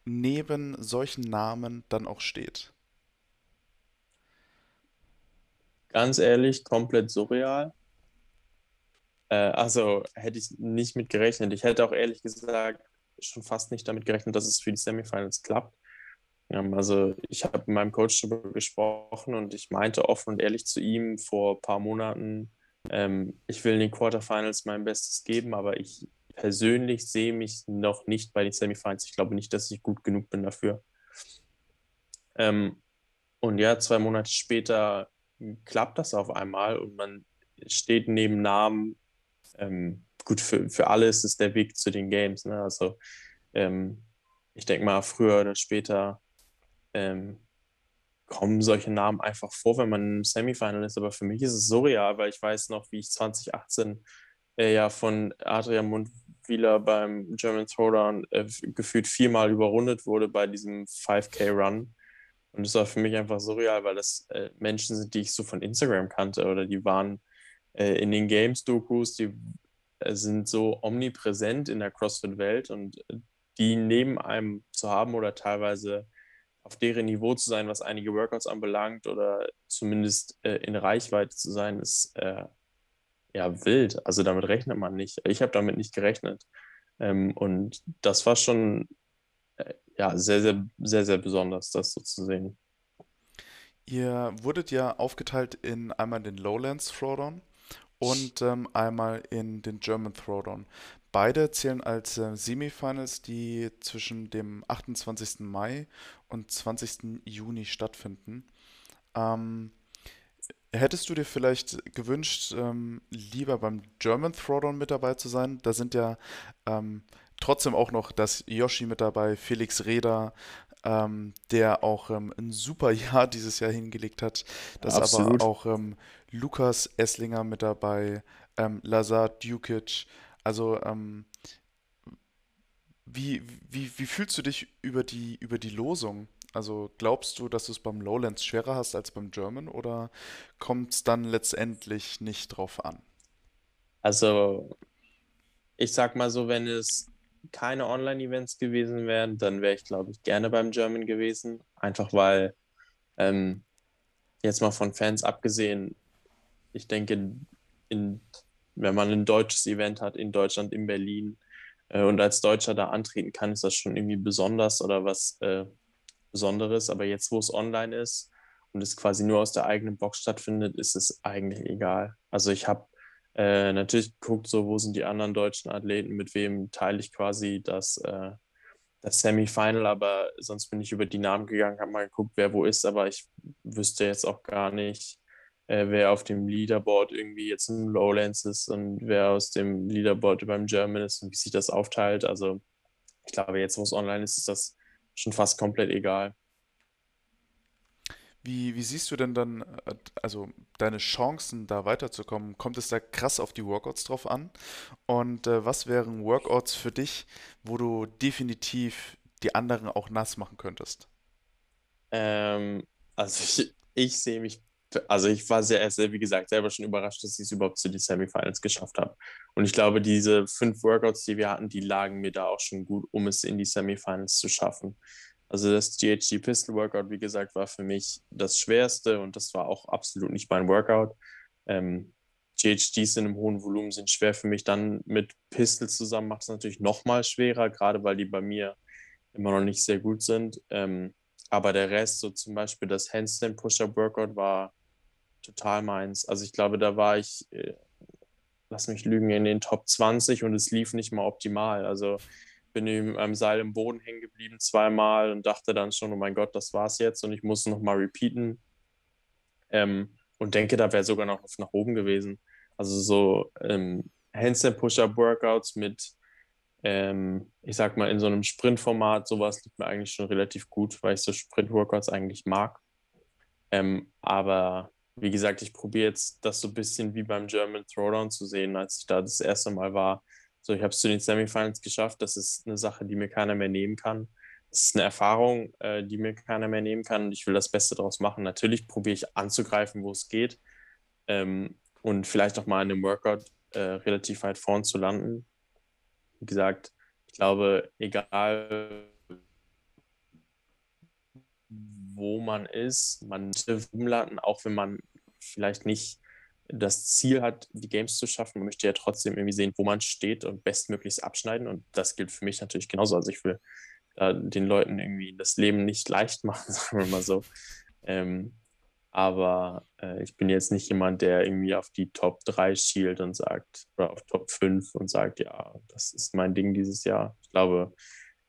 neben solchen Namen dann auch steht? Ganz ehrlich, komplett surreal. Äh, also hätte ich nicht mit gerechnet. Ich hätte auch ehrlich gesagt schon fast nicht damit gerechnet, dass es für die Semifinals klappt. Ähm, also ich habe mit meinem Coach darüber gesprochen und ich meinte offen und ehrlich zu ihm vor ein paar Monaten, ähm, ich will in den Quarterfinals mein Bestes geben, aber ich persönlich sehe mich noch nicht bei den Semifinals. Ich glaube nicht, dass ich gut genug bin dafür. Ähm, und ja, zwei Monate später klappt das auf einmal und man steht neben Namen, ähm, gut, für, für alle ist es der Weg zu den Games. Ne? Also ähm, ich denke mal, früher oder später ähm, kommen solche Namen einfach vor, wenn man im Semifinal ist. Aber für mich ist es surreal, weil ich weiß noch, wie ich 2018 äh, ja von Adrian Mundwieler beim German Throwdown äh, gefühlt viermal überrundet wurde bei diesem 5K-Run. Und das war für mich einfach surreal, weil das äh, Menschen sind, die ich so von Instagram kannte oder die waren äh, in den Games-Dokus, die äh, sind so omnipräsent in der CrossFit-Welt und äh, die neben einem zu haben oder teilweise auf deren Niveau zu sein, was einige Workouts anbelangt oder zumindest äh, in Reichweite zu sein, ist ja wild. Also damit rechnet man nicht. Ich habe damit nicht gerechnet. Ähm, und das war schon äh, ja sehr, sehr, sehr, sehr besonders, das so zu sehen. Ihr wurdet ja aufgeteilt in einmal den Lowlands Throwdown und ähm, einmal in den German Throwdown. Beide zählen als äh, Semifinals, die zwischen dem 28. Mai und 20. Juni stattfinden. Ähm, hättest du dir vielleicht gewünscht, ähm, lieber beim German Throwdown mit dabei zu sein? Da sind ja ähm, trotzdem auch noch das Yoshi mit dabei, Felix Reda, ähm, der auch ähm, ein super Jahr dieses Jahr hingelegt hat. Das Absolut. aber auch ähm, Lukas Esslinger mit dabei, ähm, Lazar Dukic. Also wie, wie, wie fühlst du dich über die, über die Losung? Also glaubst du, dass du es beim Lowlands schwerer hast als beim German oder kommt es dann letztendlich nicht drauf an? Also ich sag mal so, wenn es keine Online-Events gewesen wären, dann wäre ich, glaube ich, gerne beim German gewesen. Einfach weil, ähm, jetzt mal von Fans abgesehen, ich denke, in, wenn man ein deutsches Event hat in Deutschland, in Berlin äh, und als Deutscher da antreten kann, ist das schon irgendwie besonders oder was äh, Besonderes. Aber jetzt, wo es online ist und es quasi nur aus der eigenen Box stattfindet, ist es eigentlich egal. Also ich habe äh, natürlich geguckt, so wo sind die anderen deutschen Athleten, mit wem teile ich quasi das, äh, das Semifinal, aber sonst bin ich über die Namen gegangen, habe mal geguckt, wer wo ist, aber ich wüsste jetzt auch gar nicht, äh, wer auf dem Leaderboard irgendwie jetzt im Lowlands ist und wer aus dem Leaderboard beim German ist und wie sich das aufteilt. Also ich glaube, jetzt, wo es online ist, ist das schon fast komplett egal. Wie, wie siehst du denn dann, also deine Chancen, da weiterzukommen? Kommt es da krass auf die Workouts drauf an? Und äh, was wären Workouts für dich, wo du definitiv die anderen auch nass machen könntest? Ähm, also ich, ich sehe mich, also ich war sehr, sehr, wie gesagt, selber schon überrascht, dass ich es überhaupt zu den Semifinals geschafft habe. Und ich glaube, diese fünf Workouts, die wir hatten, die lagen mir da auch schon gut, um es in die Semifinals zu schaffen. Also das GHG Pistol Workout, wie gesagt, war für mich das Schwerste und das war auch absolut nicht mein Workout. Ähm, GHGs in einem hohen Volumen sind schwer für mich. Dann mit Pistol zusammen macht es natürlich noch mal schwerer, gerade weil die bei mir immer noch nicht sehr gut sind. Ähm, aber der Rest, so zum Beispiel das Handstand Push-Up Workout, war total meins. Also ich glaube, da war ich, äh, lass mich lügen, in den Top 20 und es lief nicht mal optimal. Also bin ich am Seil im Boden hängen geblieben zweimal und dachte dann schon, oh mein Gott, das war's jetzt und ich muss nochmal repeaten. Ähm, und denke, da wäre sogar noch nach oben gewesen. Also so ähm, Handstand Push-Up Workouts mit, ähm, ich sag mal, in so einem Sprintformat, sowas liegt mir eigentlich schon relativ gut, weil ich so Sprint-Workouts eigentlich mag. Ähm, aber wie gesagt, ich probiere jetzt das so ein bisschen wie beim German Throwdown zu sehen, als ich da das erste Mal war so, ich habe es zu den Semifinals geschafft. Das ist eine Sache, die mir keiner mehr nehmen kann. Das ist eine Erfahrung, äh, die mir keiner mehr nehmen kann und ich will das Beste daraus machen. Natürlich probiere ich anzugreifen, wo es geht ähm, und vielleicht auch mal in einem Workout äh, relativ weit vorn zu landen. Wie gesagt, ich glaube, egal wo man ist, man möchte umlanden, auch wenn man vielleicht nicht das Ziel hat, die Games zu schaffen. Man möchte ja trotzdem irgendwie sehen, wo man steht und bestmöglichst abschneiden. Und das gilt für mich natürlich genauso. Also ich will da den Leuten irgendwie das Leben nicht leicht machen, sagen wir mal so. Ähm, aber äh, ich bin jetzt nicht jemand, der irgendwie auf die Top 3 schielt und sagt, oder auf Top 5 und sagt, ja, das ist mein Ding dieses Jahr. Ich glaube,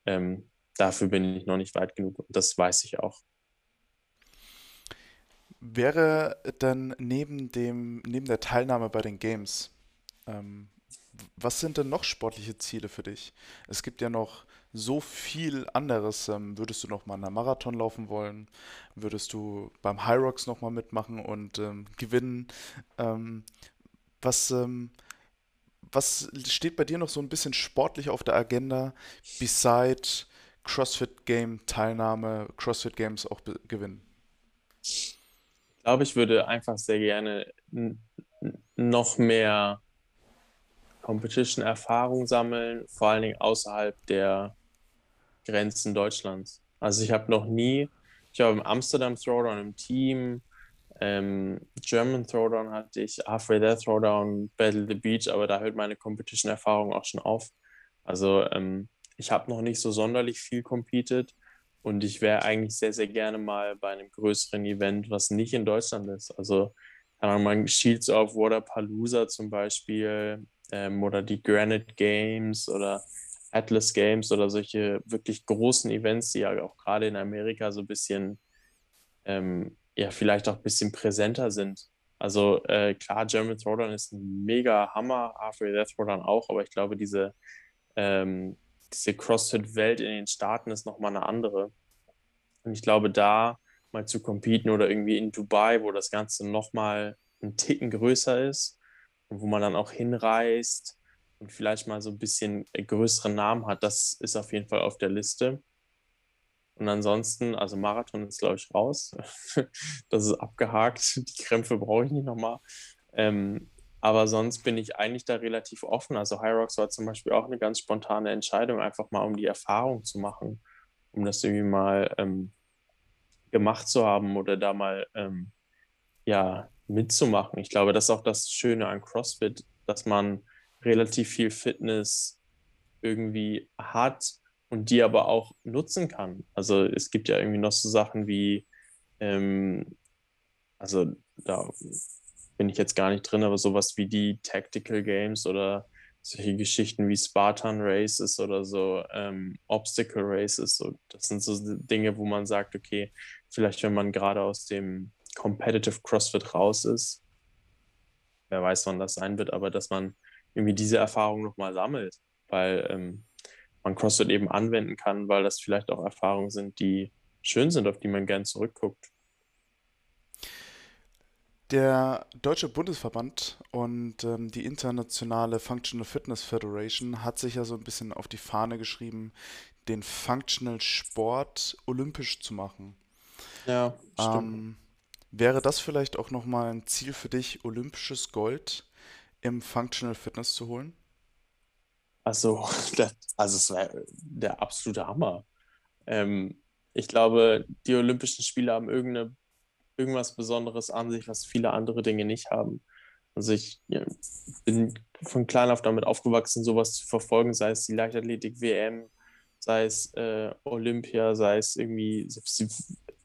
ähm, dafür bin ich noch nicht weit genug und das weiß ich auch. Wäre dann neben dem, neben der Teilnahme bei den Games, ähm, was sind denn noch sportliche Ziele für dich? Es gibt ja noch so viel anderes. Ähm, würdest du noch mal einen Marathon laufen wollen? Würdest du beim High Rocks noch mal mitmachen und ähm, gewinnen? Ähm, was, ähm, was steht bei dir noch so ein bisschen sportlich auf der Agenda, beside CrossFit Game Teilnahme, CrossFit Games auch gewinnen? Ich glaube, ich würde einfach sehr gerne noch mehr Competition-Erfahrung sammeln, vor allen Dingen außerhalb der Grenzen Deutschlands. Also ich habe noch nie, ich habe im Amsterdam Throwdown im Team, ähm, German Throwdown hatte ich, Halfway There Throwdown, Battle the Beach, aber da hört meine Competition-Erfahrung auch schon auf. Also ähm, ich habe noch nicht so sonderlich viel competed und ich wäre eigentlich sehr, sehr gerne mal bei einem größeren Event, was nicht in Deutschland ist. Also, keine Ahnung, man Shields of Waterpalooza zum Beispiel ähm, oder die Granite Games oder Atlas Games oder solche wirklich großen Events, die ja auch gerade in Amerika so ein bisschen, ähm, ja, vielleicht auch ein bisschen präsenter sind. Also äh, klar, German Throwdown ist ein mega Hammer, Halfway Death Throwdown auch, aber ich glaube, diese ähm, diese CrossFit-Welt in den Staaten ist nochmal eine andere. Und ich glaube, da mal zu competen oder irgendwie in Dubai, wo das Ganze nochmal ein Ticken größer ist und wo man dann auch hinreist und vielleicht mal so ein bisschen größere Namen hat, das ist auf jeden Fall auf der Liste. Und ansonsten, also Marathon ist, glaube ich, raus. das ist abgehakt. Die Krämpfe brauche ich nicht nochmal. Ähm, Aber sonst bin ich eigentlich da relativ offen. Also Rocks war zum Beispiel auch eine ganz spontane Entscheidung, einfach mal um die Erfahrung zu machen, um das irgendwie mal ähm, gemacht zu haben oder da mal ähm, ja mitzumachen. Ich glaube, das ist auch das Schöne an CrossFit, dass man relativ viel Fitness irgendwie hat und die aber auch nutzen kann. Also es gibt ja irgendwie noch so Sachen wie, ähm, also da bin ich jetzt gar nicht drin, aber sowas wie die Tactical Games oder solche Geschichten wie Spartan Races oder so ähm, Obstacle Races. So, das sind so Dinge, wo man sagt, okay, vielleicht wenn man gerade aus dem Competitive CrossFit raus ist, wer weiß, wann das sein wird, aber dass man irgendwie diese Erfahrung nochmal sammelt, weil ähm, man CrossFit eben anwenden kann, weil das vielleicht auch Erfahrungen sind, die schön sind, auf die man gern zurückguckt. Der Deutsche Bundesverband und ähm, die internationale Functional Fitness Federation hat sich ja so ein bisschen auf die Fahne geschrieben, den Functional Sport olympisch zu machen. Ja, stimmt. Ähm, wäre das vielleicht auch nochmal ein Ziel für dich, olympisches Gold im Functional Fitness zu holen? Also, das, also es wäre der absolute Hammer. Ähm, ich glaube, die Olympischen Spiele haben irgendeine, irgendwas Besonderes an sich, was viele andere Dinge nicht haben. Also ich bin von klein auf damit aufgewachsen, sowas zu verfolgen, sei es die Leichtathletik WM, sei es äh, Olympia, sei es irgendwie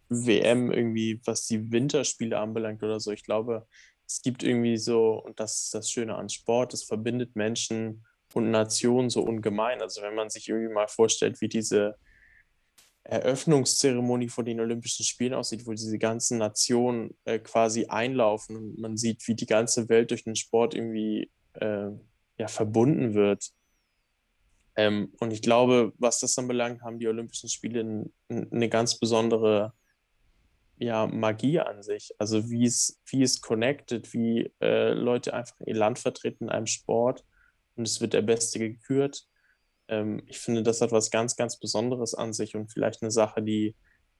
WM, irgendwie, was die Winterspiele anbelangt oder so. Ich glaube, es gibt irgendwie so, und das ist das Schöne an Sport, es verbindet Menschen und Nationen so ungemein. Also wenn man sich irgendwie mal vorstellt, wie diese Eröffnungszeremonie von den Olympischen Spielen aussieht, wo diese ganzen Nationen äh, quasi einlaufen und man sieht, wie die ganze Welt durch den Sport irgendwie äh, ja, verbunden wird. Ähm, und ich glaube, was das anbelangt, haben die Olympischen Spiele eine ganz besondere ja, Magie an sich. Also wie es, wie es connected, wie äh, Leute einfach ihr Land vertreten in einem Sport und es wird der Beste gekürt. Ähm, ich finde, das hat was ganz, ganz Besonderes an sich und vielleicht eine Sache, die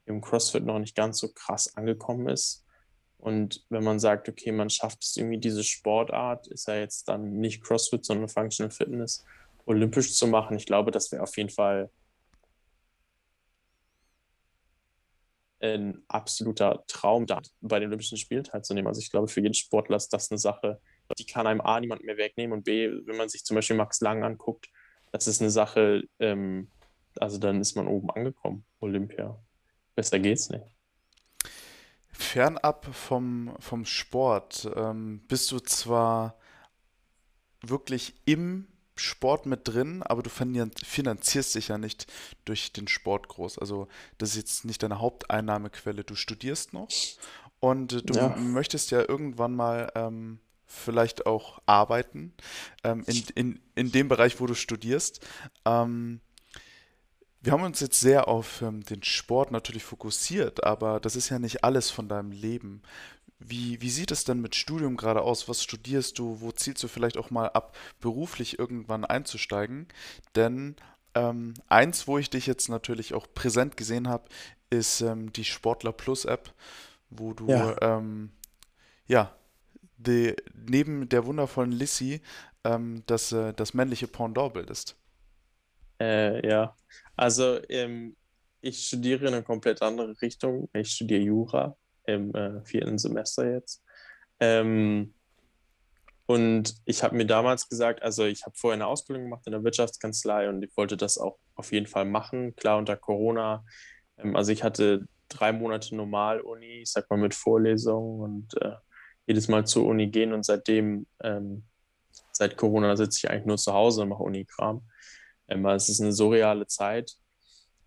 im CrossFit noch nicht ganz so krass angekommen ist. Und wenn man sagt, okay, man schafft es irgendwie diese Sportart, ist ja jetzt dann nicht CrossFit, sondern Functional Fitness, olympisch zu machen, ich glaube, das wäre auf jeden Fall ein absoluter Traum, da bei den Olympischen Spielen teilzunehmen. Also ich glaube, für jeden Sportler ist das eine Sache, die kann einem A niemand mehr wegnehmen und B, wenn man sich zum Beispiel Max Lang anguckt, das ist eine Sache, ähm, also dann ist man oben angekommen, Olympia. Besser geht's nicht. Fernab vom, vom Sport ähm, bist du zwar wirklich im Sport mit drin, aber du finanzierst dich ja nicht durch den Sport groß. Also das ist jetzt nicht deine Haupteinnahmequelle. Du studierst noch und du ja. möchtest ja irgendwann mal ähm, vielleicht auch arbeiten ähm, in, in, in dem Bereich, wo du studierst. Ähm, wir haben uns jetzt sehr auf ähm, den Sport natürlich fokussiert, aber das ist ja nicht alles von deinem Leben. Wie, wie sieht es denn mit Studium gerade aus? Was studierst du? Wo zielst du vielleicht auch mal ab, beruflich irgendwann einzusteigen? Denn ähm, eins, wo ich dich jetzt natürlich auch präsent gesehen habe, ist ähm, die Sportler Plus App, wo du ja, ähm, ja die, neben der wundervollen Lissy ähm, das, äh, das männliche Pendant bildest. Äh, ja, also ähm, ich studiere in eine komplett andere Richtung. Ich studiere Jura im äh, vierten Semester jetzt. Ähm, und ich habe mir damals gesagt, also ich habe vorher eine Ausbildung gemacht in der Wirtschaftskanzlei und ich wollte das auch auf jeden Fall machen. Klar, unter Corona. Ähm, also ich hatte drei Monate Normal-Uni, ich sag mal mit Vorlesungen und äh, jedes Mal zur Uni gehen und seitdem, ähm, seit Corona sitze ich eigentlich nur zu Hause und mache Unikram. Ähm, es ist eine surreale Zeit.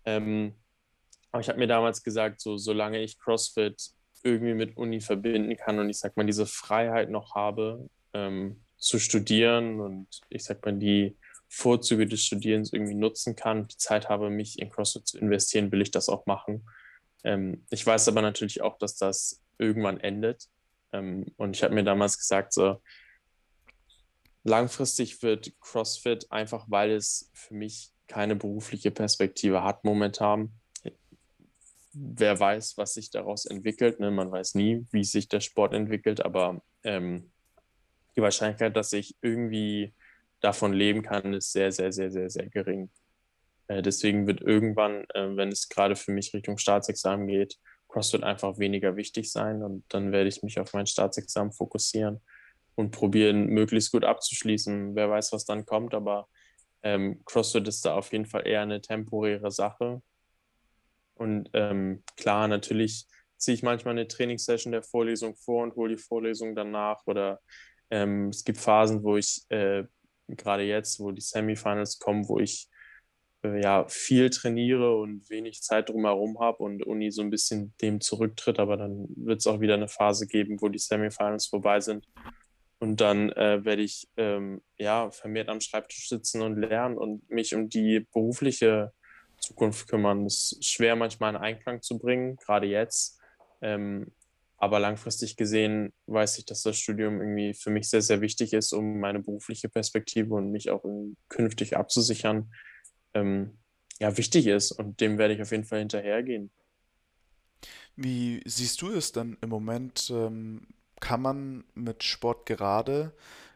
Ähm, aber ich habe mir damals gesagt, so solange ich CrossFit irgendwie mit Uni verbinden kann und ich sag mal diese Freiheit noch habe, ähm, zu studieren und ich sag mal die Vorzüge des Studierens irgendwie nutzen kann, die Zeit habe, mich in CrossFit zu investieren, will ich das auch machen. Ähm, ich weiß aber natürlich auch, dass das irgendwann endet. Ähm, und ich habe mir damals gesagt, so langfristig wird CrossFit einfach, weil es für mich keine berufliche Perspektive hat momentan, wer weiß, was sich daraus entwickelt. Ne? Man weiß nie, wie sich der Sport entwickelt, aber ähm, die Wahrscheinlichkeit, dass ich irgendwie davon leben kann, ist sehr, sehr, sehr, sehr, sehr gering. Äh, deswegen wird irgendwann, äh, wenn es gerade für mich Richtung Staatsexamen geht, CrossFit einfach weniger wichtig sein und dann werde ich mich auf mein Staatsexamen fokussieren und probieren, möglichst gut abzuschließen. Wer weiß, was dann kommt, aber ähm, CrossFit ist da auf jeden Fall eher eine temporäre Sache. Und ähm, klar, natürlich ziehe ich manchmal eine Trainingssession der Vorlesung vor und hole die Vorlesung danach. Oder ähm, es gibt Phasen, wo ich äh, gerade jetzt, wo die Semifinals kommen, wo ich ja viel trainiere und wenig Zeit drumherum habe und Uni so ein bisschen dem zurücktritt. Aber dann wird es auch wieder eine Phase geben, wo die Semifinals vorbei sind. Und dann äh, werde ich ähm, ja vermehrt am Schreibtisch sitzen und lernen und mich um die berufliche Zukunft kümmern. Das ist schwer manchmal in Einklang zu bringen, gerade jetzt. Ähm, aber langfristig gesehen weiß ich, dass das Studium irgendwie für mich sehr, sehr wichtig ist, um meine berufliche Perspektive und mich auch künftig abzusichern, ähm, ja, wichtig ist. Und dem werde ich auf jeden Fall hinterhergehen. Wie siehst du es dann im Moment? Ähm, kann man mit Sport gerade,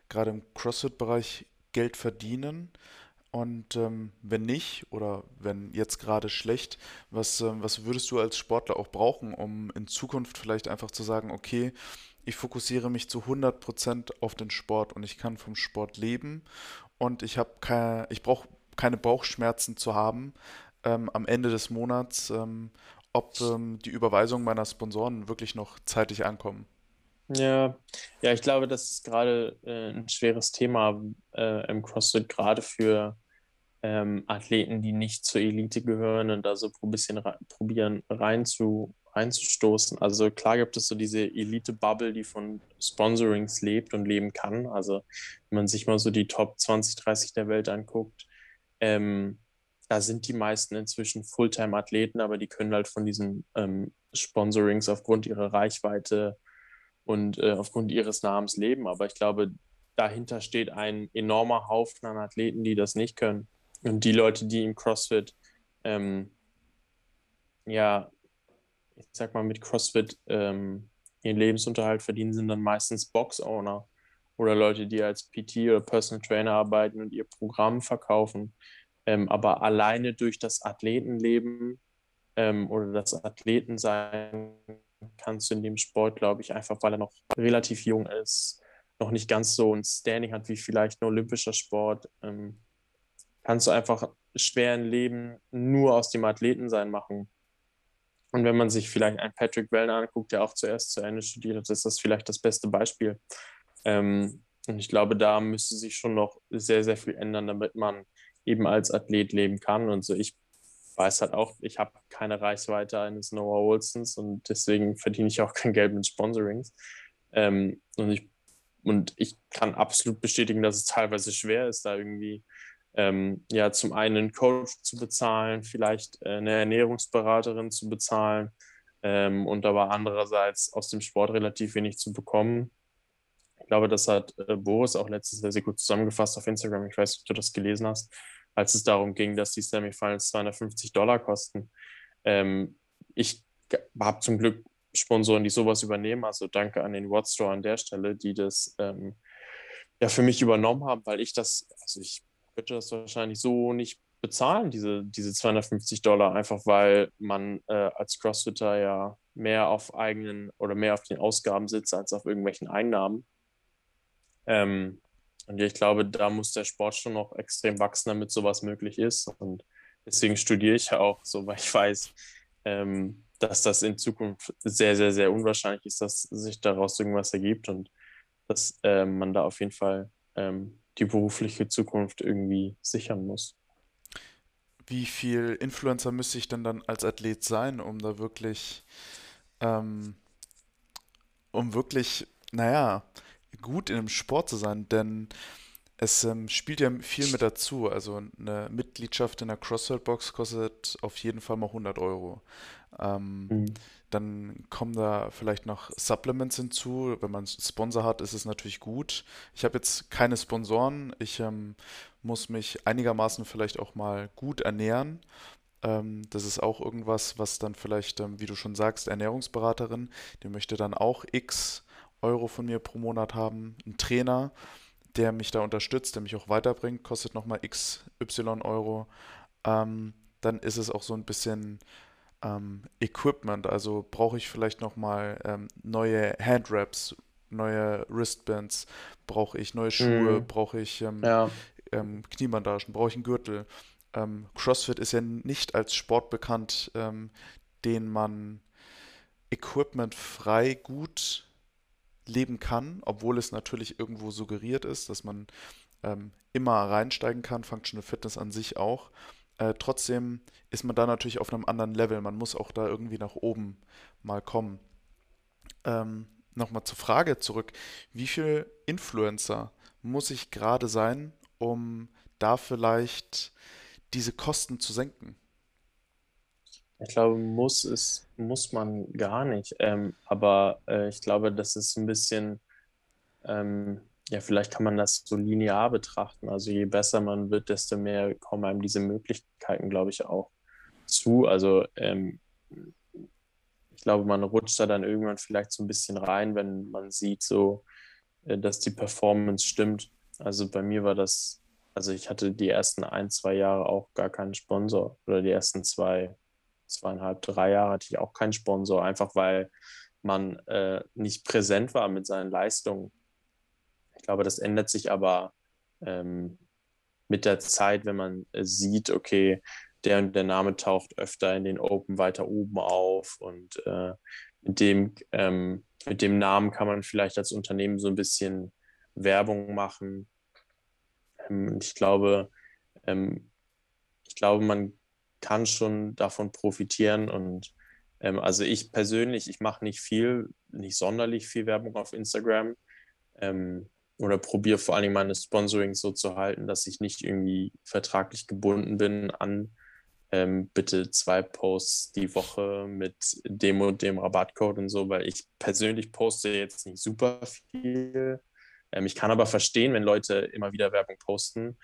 gerade im CrossFit-Bereich, Geld verdienen? Und ähm, wenn nicht oder wenn jetzt gerade schlecht, was, ähm, was würdest du als Sportler auch brauchen, um in Zukunft vielleicht einfach zu sagen, okay, ich fokussiere mich zu 100% auf den Sport und ich kann vom Sport leben und ich ich brauche keine Bauchschmerzen zu haben ähm, am Ende des Monats, ähm, ob ähm, die Überweisungen meiner Sponsoren wirklich noch zeitig ankommen. Ja, ja, ich glaube, das ist gerade äh, ein schweres Thema äh, im CrossFit, gerade für ähm, Athleten, die nicht zur Elite gehören und da so ein bisschen re probieren rein zu, reinzustoßen. Also klar gibt es so diese Elite-Bubble, die von Sponsorings lebt und leben kann. Also wenn man sich mal so die Top 20, 30 der Welt anguckt, ähm, da sind die meisten inzwischen Fulltime-Athleten, aber die können halt von diesen ähm, Sponsorings aufgrund ihrer Reichweite und äh, aufgrund ihres Namens leben. Aber ich glaube, dahinter steht ein enormer Haufen an Athleten, die das nicht können. Und die Leute, die im CrossFit, ähm, ja, ich sag mal, mit CrossFit ähm, ihren Lebensunterhalt verdienen, sind dann meistens Box-Owner oder Leute, die als PT oder Personal Trainer arbeiten und ihr Programm verkaufen. Ähm, aber alleine durch das Athletenleben ähm, oder das Athletensein kannst du in dem Sport, glaube ich, einfach weil er noch relativ jung ist, noch nicht ganz so ein Standing hat wie vielleicht ein olympischer Sport, ähm, kannst du einfach schwer ein Leben nur aus dem Athletensein machen. Und wenn man sich vielleicht einen Patrick Wellner anguckt, der auch zuerst zu Ende studiert hat, ist das vielleicht das beste Beispiel. Ähm, und ich glaube, da müsste sich schon noch sehr, sehr viel ändern, damit man eben als Athlet leben kann. Und so, ich weiß halt auch, ich habe keine Reichweite eines Noah Olsons und deswegen verdiene ich auch kein Geld mit Sponsorings. Ähm, und, ich, und ich kann absolut bestätigen, dass es teilweise schwer ist, da irgendwie ähm, ja, zum einen einen Coach zu bezahlen, vielleicht äh, eine Ernährungsberaterin zu bezahlen ähm, und aber andererseits aus dem Sport relativ wenig zu bekommen. Ich glaube, das hat äh, Boris auch letztes Jahr sehr gut zusammengefasst auf Instagram. Ich weiß ob du das gelesen hast, als es darum ging, dass die Semifinals 250 Dollar kosten. Ähm, ich habe zum Glück Sponsoren, die sowas übernehmen. Also danke an den Watt Store an der Stelle, die das ähm, ja für mich übernommen haben, weil ich das, also ich könnte das wahrscheinlich so nicht bezahlen, diese, diese 250 Dollar, einfach weil man äh, als Crossfitter ja mehr auf eigenen oder mehr auf den Ausgaben sitzt als auf irgendwelchen Einnahmen. Ähm, und ich glaube, da muss der Sport schon noch extrem wachsen, damit sowas möglich ist. Und deswegen studiere ich ja auch so, weil ich weiß, ähm, dass das in Zukunft sehr, sehr, sehr unwahrscheinlich ist, dass sich daraus irgendwas ergibt und dass äh, man da auf jeden Fall ähm, die berufliche Zukunft irgendwie sichern muss. Wie viel Influencer müsste ich denn dann als Athlet sein, um da wirklich, ähm, um wirklich, naja, gut in dem Sport zu sein? Denn es ähm, spielt ja viel mit dazu. Also eine Mitgliedschaft in der CrossFit-Box kostet auf jeden Fall mal 100 Euro. Ähm, mhm. Dann kommen da vielleicht noch Supplements hinzu. Wenn man Sponsor hat, ist es natürlich gut. Ich habe jetzt keine Sponsoren. Ich ähm, muss mich einigermaßen vielleicht auch mal gut ernähren. Ähm, das ist auch irgendwas, was dann vielleicht, ähm, wie du schon sagst, Ernährungsberaterin, die möchte dann auch X Euro von mir pro Monat haben, einen Trainer, der mich da unterstützt, der mich auch weiterbringt, kostet nochmal XY Euro, ähm, dann ist es auch so ein bisschen ähm, Equipment. Also brauche ich vielleicht nochmal ähm, neue Handwraps, neue Wristbands, brauche ich neue Schuhe, mhm. brauche ich ähm, ja. ähm, Kniebandagen, brauche ich einen Gürtel. Ähm, CrossFit ist ja nicht als Sport bekannt, ähm, den man equipmentfrei gut leben kann, obwohl es natürlich irgendwo suggeriert ist, dass man ähm, immer reinsteigen kann, Functional Fitness an sich auch. Äh, trotzdem ist man da natürlich auf einem anderen Level. Man muss auch da irgendwie nach oben mal kommen. Ähm, Nochmal zur Frage zurück. Wie viel Influencer muss ich gerade sein, um da vielleicht diese Kosten zu senken? Ich glaube, muss es, muss man gar nicht. Ähm, aber äh, ich glaube, das ist ein bisschen, ähm, ja, vielleicht kann man das so linear betrachten. Also je besser man wird, desto mehr kommen einem diese Möglichkeiten, glaube ich, auch zu. Also ähm, ich glaube, man rutscht da dann irgendwann vielleicht so ein bisschen rein, wenn man sieht, so, äh, dass die Performance stimmt. Also bei mir war das, also ich hatte die ersten ein, zwei Jahre auch gar keinen Sponsor oder die ersten zwei, zweieinhalb, drei Jahre hatte ich auch keinen Sponsor, einfach weil man äh, nicht präsent war mit seinen Leistungen. Ich glaube, das ändert sich aber ähm, mit der Zeit, wenn man äh, sieht, okay, der und der Name taucht öfter in den Open weiter oben auf und äh, mit, dem, ähm, mit dem Namen kann man vielleicht als Unternehmen so ein bisschen Werbung machen. Ähm, ich glaube, ähm, ich glaube, man kann schon davon profitieren und ähm, also ich persönlich, ich mache nicht viel, nicht sonderlich viel Werbung auf Instagram. Ähm, oder probiere vor allen Dingen meine Sponsorings so zu halten, dass ich nicht irgendwie vertraglich gebunden bin an ähm, bitte zwei Posts die Woche mit dem und dem Rabattcode und so, weil ich persönlich poste jetzt nicht super viel. Ähm, ich kann aber verstehen, wenn Leute immer wieder Werbung posten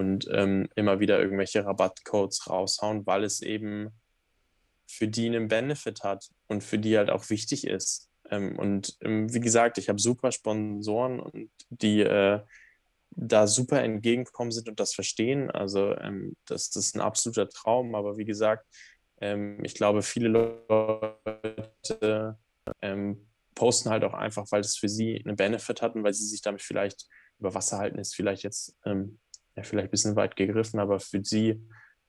und ähm, immer wieder irgendwelche Rabattcodes raushauen, weil es eben für die einen Benefit hat und für die halt auch wichtig ist. Ähm, und ähm, wie gesagt, ich habe super Sponsoren und die äh, da super entgegengekommen sind und das verstehen. Also ähm, das, das, ist ein absoluter Traum. Aber wie gesagt, ähm, ich glaube, viele Leute ähm, posten halt auch einfach, weil es für sie einen Benefit hat und weil sie sich damit vielleicht über Wasser halten, ist vielleicht jetzt ähm, ja, vielleicht ein bisschen weit gegriffen, aber für sie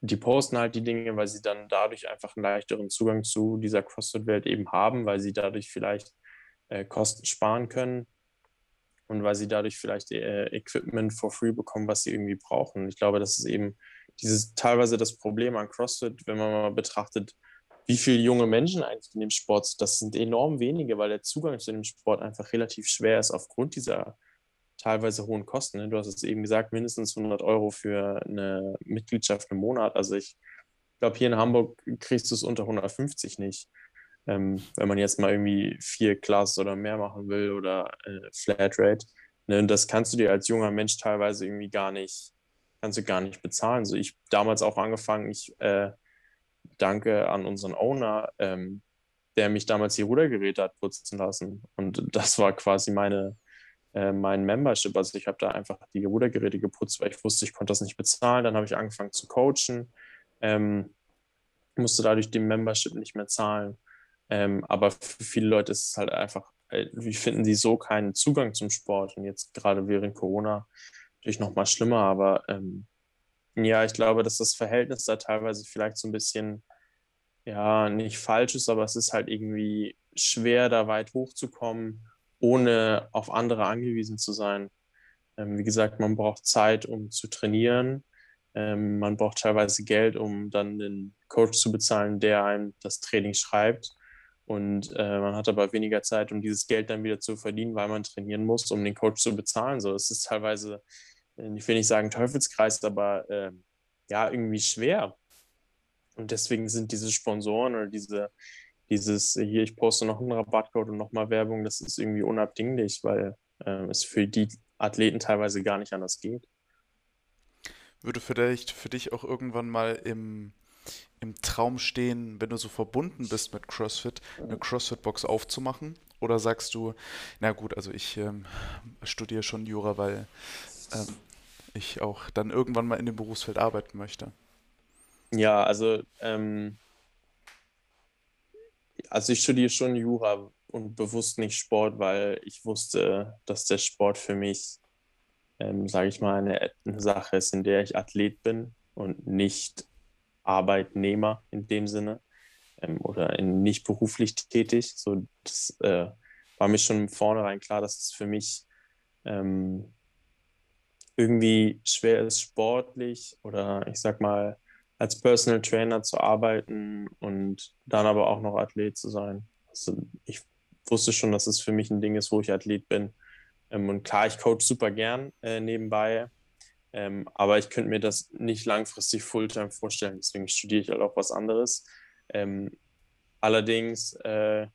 die posten halt die Dinge, weil sie dann dadurch einfach einen leichteren Zugang zu dieser CrossFit-Welt eben haben, weil sie dadurch vielleicht äh, Kosten sparen können und weil sie dadurch vielleicht äh, Equipment for free bekommen, was sie irgendwie brauchen. Ich glaube, das ist eben dieses teilweise das Problem an CrossFit, wenn man mal betrachtet, wie viele junge Menschen eigentlich in dem Sport sind. Das sind enorm wenige, weil der Zugang zu dem Sport einfach relativ schwer ist aufgrund dieser teilweise hohen Kosten. Ne? Du hast es eben gesagt, mindestens 100 Euro für eine Mitgliedschaft im Monat. Also ich glaube, hier in Hamburg kriegst du es unter 150 nicht. Ähm, wenn man jetzt mal irgendwie vier Classes oder mehr machen will oder äh, Flatrate. Ne? Das kannst du dir als junger Mensch teilweise irgendwie gar nicht, kannst du gar nicht bezahlen. So ich damals auch angefangen, ich äh, danke an unseren Owner, ähm, der mich damals die Rudergeräte hat putzen lassen. Und das war quasi meine, äh, mein Membership. Also ich habe da einfach die Rudergeräte geputzt, weil ich wusste, ich konnte das nicht bezahlen. Dann habe ich angefangen zu coachen, ähm, musste dadurch den Membership nicht mehr zahlen. Ähm, aber für viele Leute ist es halt einfach, äh, wie finden sie so keinen Zugang zum Sport? Und jetzt gerade während Corona natürlich noch mal schlimmer. Aber ähm, ja, ich glaube, dass das Verhältnis da teilweise vielleicht so ein bisschen, ja, nicht falsch ist, aber es ist halt irgendwie schwer, da weit hochzukommen ohne auf andere angewiesen zu sein. Ähm, wie gesagt, man braucht Zeit, um zu trainieren. Ähm, man braucht teilweise Geld, um dann den Coach zu bezahlen, der einem das Training schreibt. Und äh, man hat aber weniger Zeit, um dieses Geld dann wieder zu verdienen, weil man trainieren muss, um den Coach zu bezahlen. So, es ist teilweise, äh, ich will nicht sagen Teufelskreis, aber äh, ja, irgendwie schwer. Und deswegen sind diese Sponsoren oder diese dieses hier, ich poste noch einen Rabattcode und nochmal Werbung, das ist irgendwie unabdinglich, weil äh, es für die Athleten teilweise gar nicht anders geht. Würde vielleicht für dich auch irgendwann mal im, im Traum stehen, wenn du so verbunden bist mit CrossFit, eine CrossFit-Box aufzumachen Oder sagst du, na gut, also ich ähm, studiere schon Jura, weil ähm, ich auch dann irgendwann mal in dem Berufsfeld arbeiten möchte? Ja, also, ähm, also ich studiere schon Jura und bewusst nicht Sport, weil ich wusste, dass der Sport für mich, ähm, sage ich mal, eine, eine Sache ist, in der ich Athlet bin und nicht Arbeitnehmer in dem Sinne ähm, oder in, nicht beruflich tätig. So, das äh, war mir schon vornherein klar, dass es für mich ähm, irgendwie schwer ist, sportlich oder ich sag mal als Personal Trainer zu arbeiten und dann aber auch noch Athlet zu sein. Also ich wusste schon, dass es für mich ein Ding ist, wo ich Athlet bin. Ähm, und klar, ich coach super gern äh, nebenbei, ähm, aber ich könnte mir das nicht langfristig Fulltime vorstellen. Deswegen studiere ich halt auch was anderes. Ähm, allerdings äh,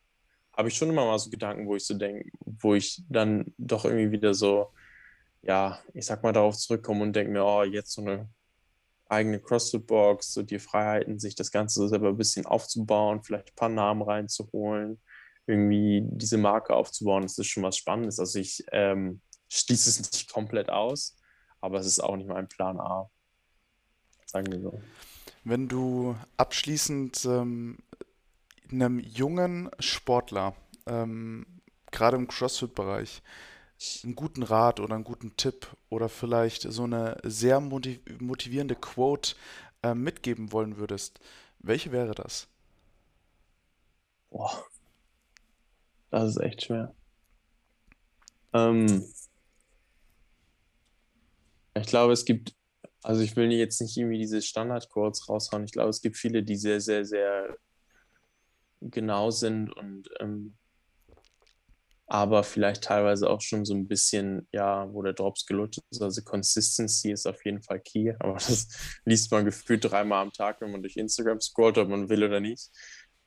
habe ich schon immer mal so Gedanken, wo ich so denke, wo ich dann doch irgendwie wieder so, ja, ich sag mal, darauf zurückkomme und denke mir, oh, jetzt so eine eigene CrossFit-Box, so die Freiheiten, sich das Ganze so selber ein bisschen aufzubauen, vielleicht ein paar Namen reinzuholen, irgendwie diese Marke aufzubauen, das ist schon was Spannendes. Also ich ähm, schließe es nicht komplett aus, aber es ist auch nicht mein Plan A. Sagen wir so. Wenn du abschließend ähm, einem jungen Sportler, ähm, gerade im CrossFit-Bereich, einen guten Rat oder einen guten Tipp oder vielleicht so eine sehr motivierende Quote äh, mitgeben wollen würdest, welche wäre das? Boah, das ist echt schwer. Ähm, ich glaube, es gibt, also ich will jetzt nicht irgendwie diese Standard-Quotes raushauen. Ich glaube, es gibt viele, die sehr, sehr, sehr genau sind und ähm, aber vielleicht teilweise auch schon so ein bisschen, ja, wo der Drops gelutscht ist. Also Consistency ist auf jeden Fall key, aber das liest man gefühlt dreimal am Tag, wenn man durch Instagram scrollt, ob man will oder nicht.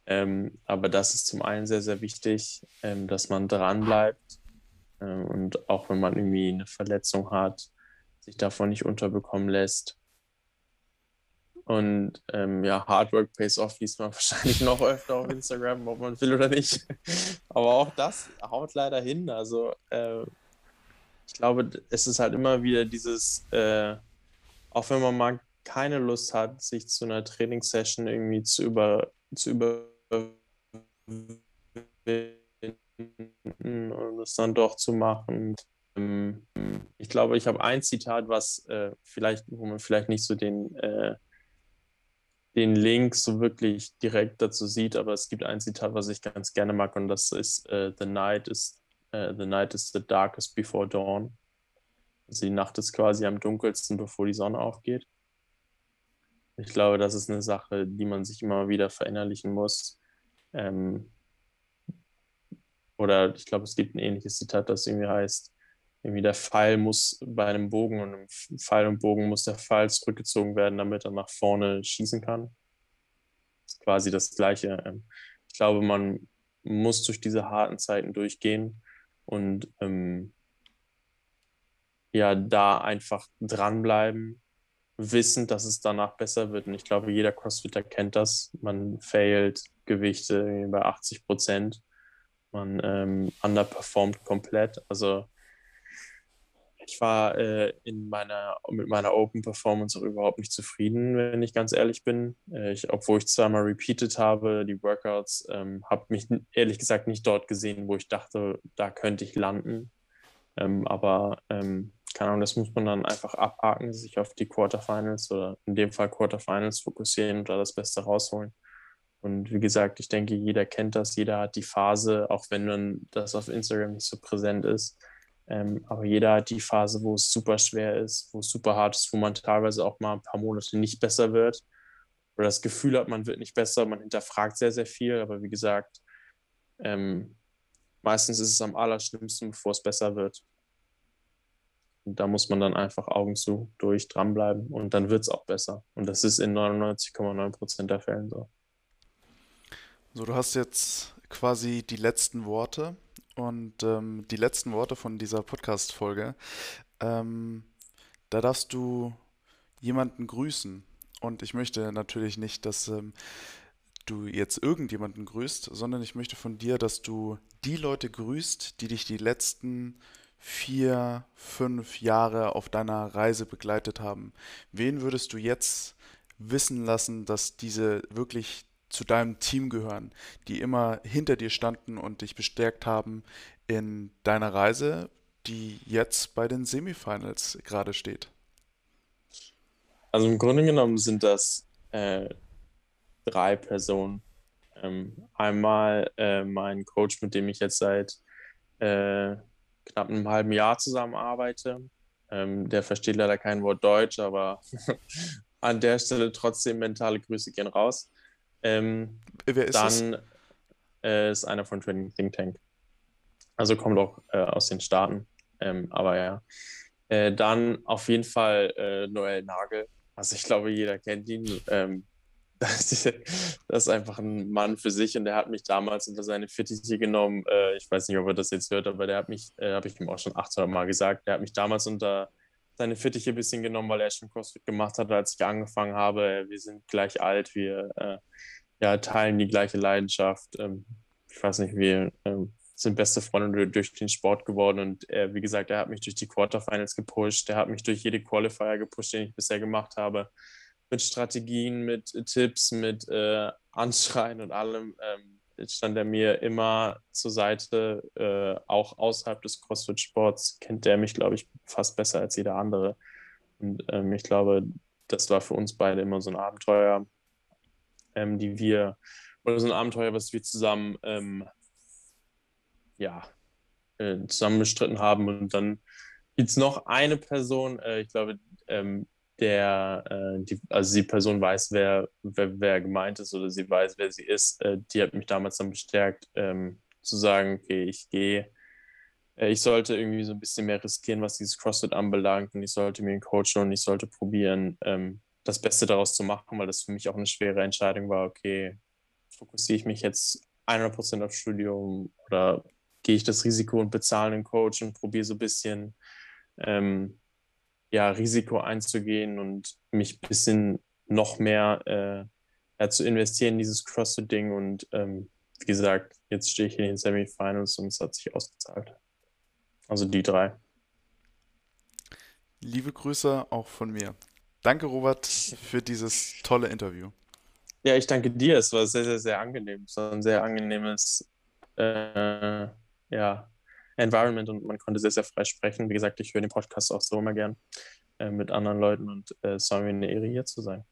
Ähm, aber das ist zum einen sehr, sehr wichtig, ähm, dass man dran bleibt ähm, und auch wenn man irgendwie eine Verletzung hat, sich davon nicht unterbekommen lässt. Und ähm, ja, Hard Work pays off liest man wahrscheinlich noch öfter auf Instagram, ob man will oder nicht. Aber auch das haut leider hin. Also äh, ich glaube, es ist halt immer wieder dieses, äh, auch wenn man mal keine Lust hat, sich zu einer Trainingssession irgendwie zu über zu überwinden und es dann doch zu machen. Ähm, ich glaube, ich habe ein Zitat, was äh, vielleicht, wo man vielleicht nicht so den äh, den Link so wirklich direkt dazu sieht, aber es gibt ein Zitat, was ich ganz gerne mag und das ist uh, The night is uh, the night is the darkest before dawn. Also die Nacht ist quasi am dunkelsten, bevor die Sonne aufgeht. Ich glaube, das ist eine Sache, die man sich immer wieder verinnerlichen muss. Ähm, oder ich glaube, es gibt ein ähnliches Zitat, das irgendwie heißt, irgendwie der Pfeil muss bei einem Bogen und im Pfeil und Bogen muss der Pfeil zurückgezogen werden, damit er nach vorne schießen kann. Das ist quasi das Gleiche. Ähm, ich glaube, man muss durch diese harten Zeiten durchgehen und ähm, ja, da einfach dranbleiben, wissend, dass es danach besser wird. Und ich glaube, jeder Crossfitter kennt das. Man failt Gewichte bei 80 Prozent. Man ähm, underperformt komplett. Also ich war äh, in meiner, mit meiner Open Performance auch überhaupt nicht zufrieden, wenn ich ganz ehrlich bin. Äh, ich, obwohl ich zweimal repeated habe, die Workouts, ähm, habe mich ehrlich gesagt nicht dort gesehen, wo ich dachte, da könnte ich landen. Ähm, aber ähm, keine Ahnung, das muss man dann einfach abhaken, sich auf die Quarterfinals oder in dem Fall Quarterfinals fokussieren und da das Beste rausholen. Und wie gesagt, ich denke, jeder kennt das, jeder hat die Phase, auch wenn dann das auf Instagram nicht so präsent ist ähm, aber jeder hat die Phase, wo es super schwer ist, wo es super hart ist, wo man teilweise auch mal ein paar Monate nicht besser wird oder das Gefühl hat, man wird nicht besser, man hinterfragt sehr, sehr viel. Aber wie gesagt, ähm, meistens ist es am allerschlimmsten, bevor es besser wird. Und da muss man dann einfach Augen zu durch dranbleiben und dann wird es auch besser. Und das ist in 99,9 Prozent der Fällen so. So, du hast jetzt quasi die letzten Worte und ähm, die letzten Worte von dieser Podcast-Folge. Ähm, da darfst du jemanden grüßen. Und ich möchte natürlich nicht, dass ähm, du jetzt irgendjemanden grüßt, sondern ich möchte von dir, dass du die Leute grüßt, die dich die letzten vier, fünf Jahre auf deiner Reise begleitet haben. Wen würdest du jetzt wissen lassen, dass diese wirklich zu deinem Team gehören, die immer hinter dir standen und dich bestärkt haben in deiner Reise, die jetzt bei den Semifinals gerade steht? Also im Grunde genommen sind das äh, drei Personen. Ähm, einmal äh, mein Coach, mit dem ich jetzt seit äh, knapp einem halben Jahr zusammenarbeite. Ähm, der versteht leider kein Wort Deutsch, aber an der Stelle trotzdem mentale Grüße gehen raus. Ähm, Wer ist dann äh, ist einer von Training Think Tank. Also kommt auch äh, aus den Staaten. Ähm, aber ja. Äh, dann auf jeden Fall äh, Noel Nagel. Also ich glaube, jeder kennt ihn. Ähm, das, ist einfach ein Mann für sich und der hat mich damals unter seine Fittiche genommen. Äh, ich weiß nicht, ob er das jetzt hört, aber der hat mich, äh, habe ich ihm auch schon 800 Mal gesagt, der hat mich damals unter seine Fittiche ein bisschen genommen, weil er schon CrossFit gemacht hat, als ich angefangen habe. Wir sind gleich alt, wir äh, ja, teilen die gleiche Leidenschaft. Ähm, ich weiß nicht, wir ähm, sind beste Freunde durch den Sport geworden und er, wie gesagt, er hat mich durch die Quarterfinals gepusht, er hat mich durch jede Qualifier gepusht, den ich bisher gemacht habe mit Strategien, mit Tipps, mit äh, Anschreien und allem ähm, stand er mir immer zur Seite. Äh, auch außerhalb des CrossFit-Sports kennt er mich, glaube ich, fast besser als jeder andere. Und ähm, ich glaube, das war für uns beide immer so ein Abenteuer, ähm, die wir, oder so ein Abenteuer, was wir zusammen, ähm, ja, äh, zusammen bestritten haben. Und dann gibt es noch eine Person, äh, ich glaube, ähm, der, äh, die, also die Person weiß, wer, wer, wer, gemeint ist oder sie weiß, wer sie ist, äh, die hat mich damals dann bestärkt, ähm, zu sagen, okay, ich gehe, äh, ich sollte irgendwie so ein bisschen mehr riskieren, was dieses CrossFit anbelangt und ich sollte mir einen Coach holen und ich sollte probieren, ähm, das Beste daraus zu machen, weil das für mich auch eine schwere Entscheidung war, okay, fokussiere ich mich jetzt 100% auf Studium oder gehe ich das Risiko und bezahle einen Coach und probiere so ein bisschen ähm, ja, Risiko einzugehen und mich ein bisschen noch mehr äh, ja, zu investieren in dieses CrossFit-Ding. Und ähm, wie gesagt, jetzt stehe ich in den Semifinals und es hat sich ausgezahlt. Also die drei. Liebe Grüße auch von mir. Danke, Robert, für dieses tolle Interview. Ja, ich danke dir. Es war sehr, sehr, sehr angenehm. Es war ein sehr angenehmes äh, ja, Environment und man konnte sehr, sehr frei sprechen. Wie gesagt, ich höre den Podcast auch so immer gern äh, mit anderen Leuten und äh, es war mir eine Ehre, hier zu sein.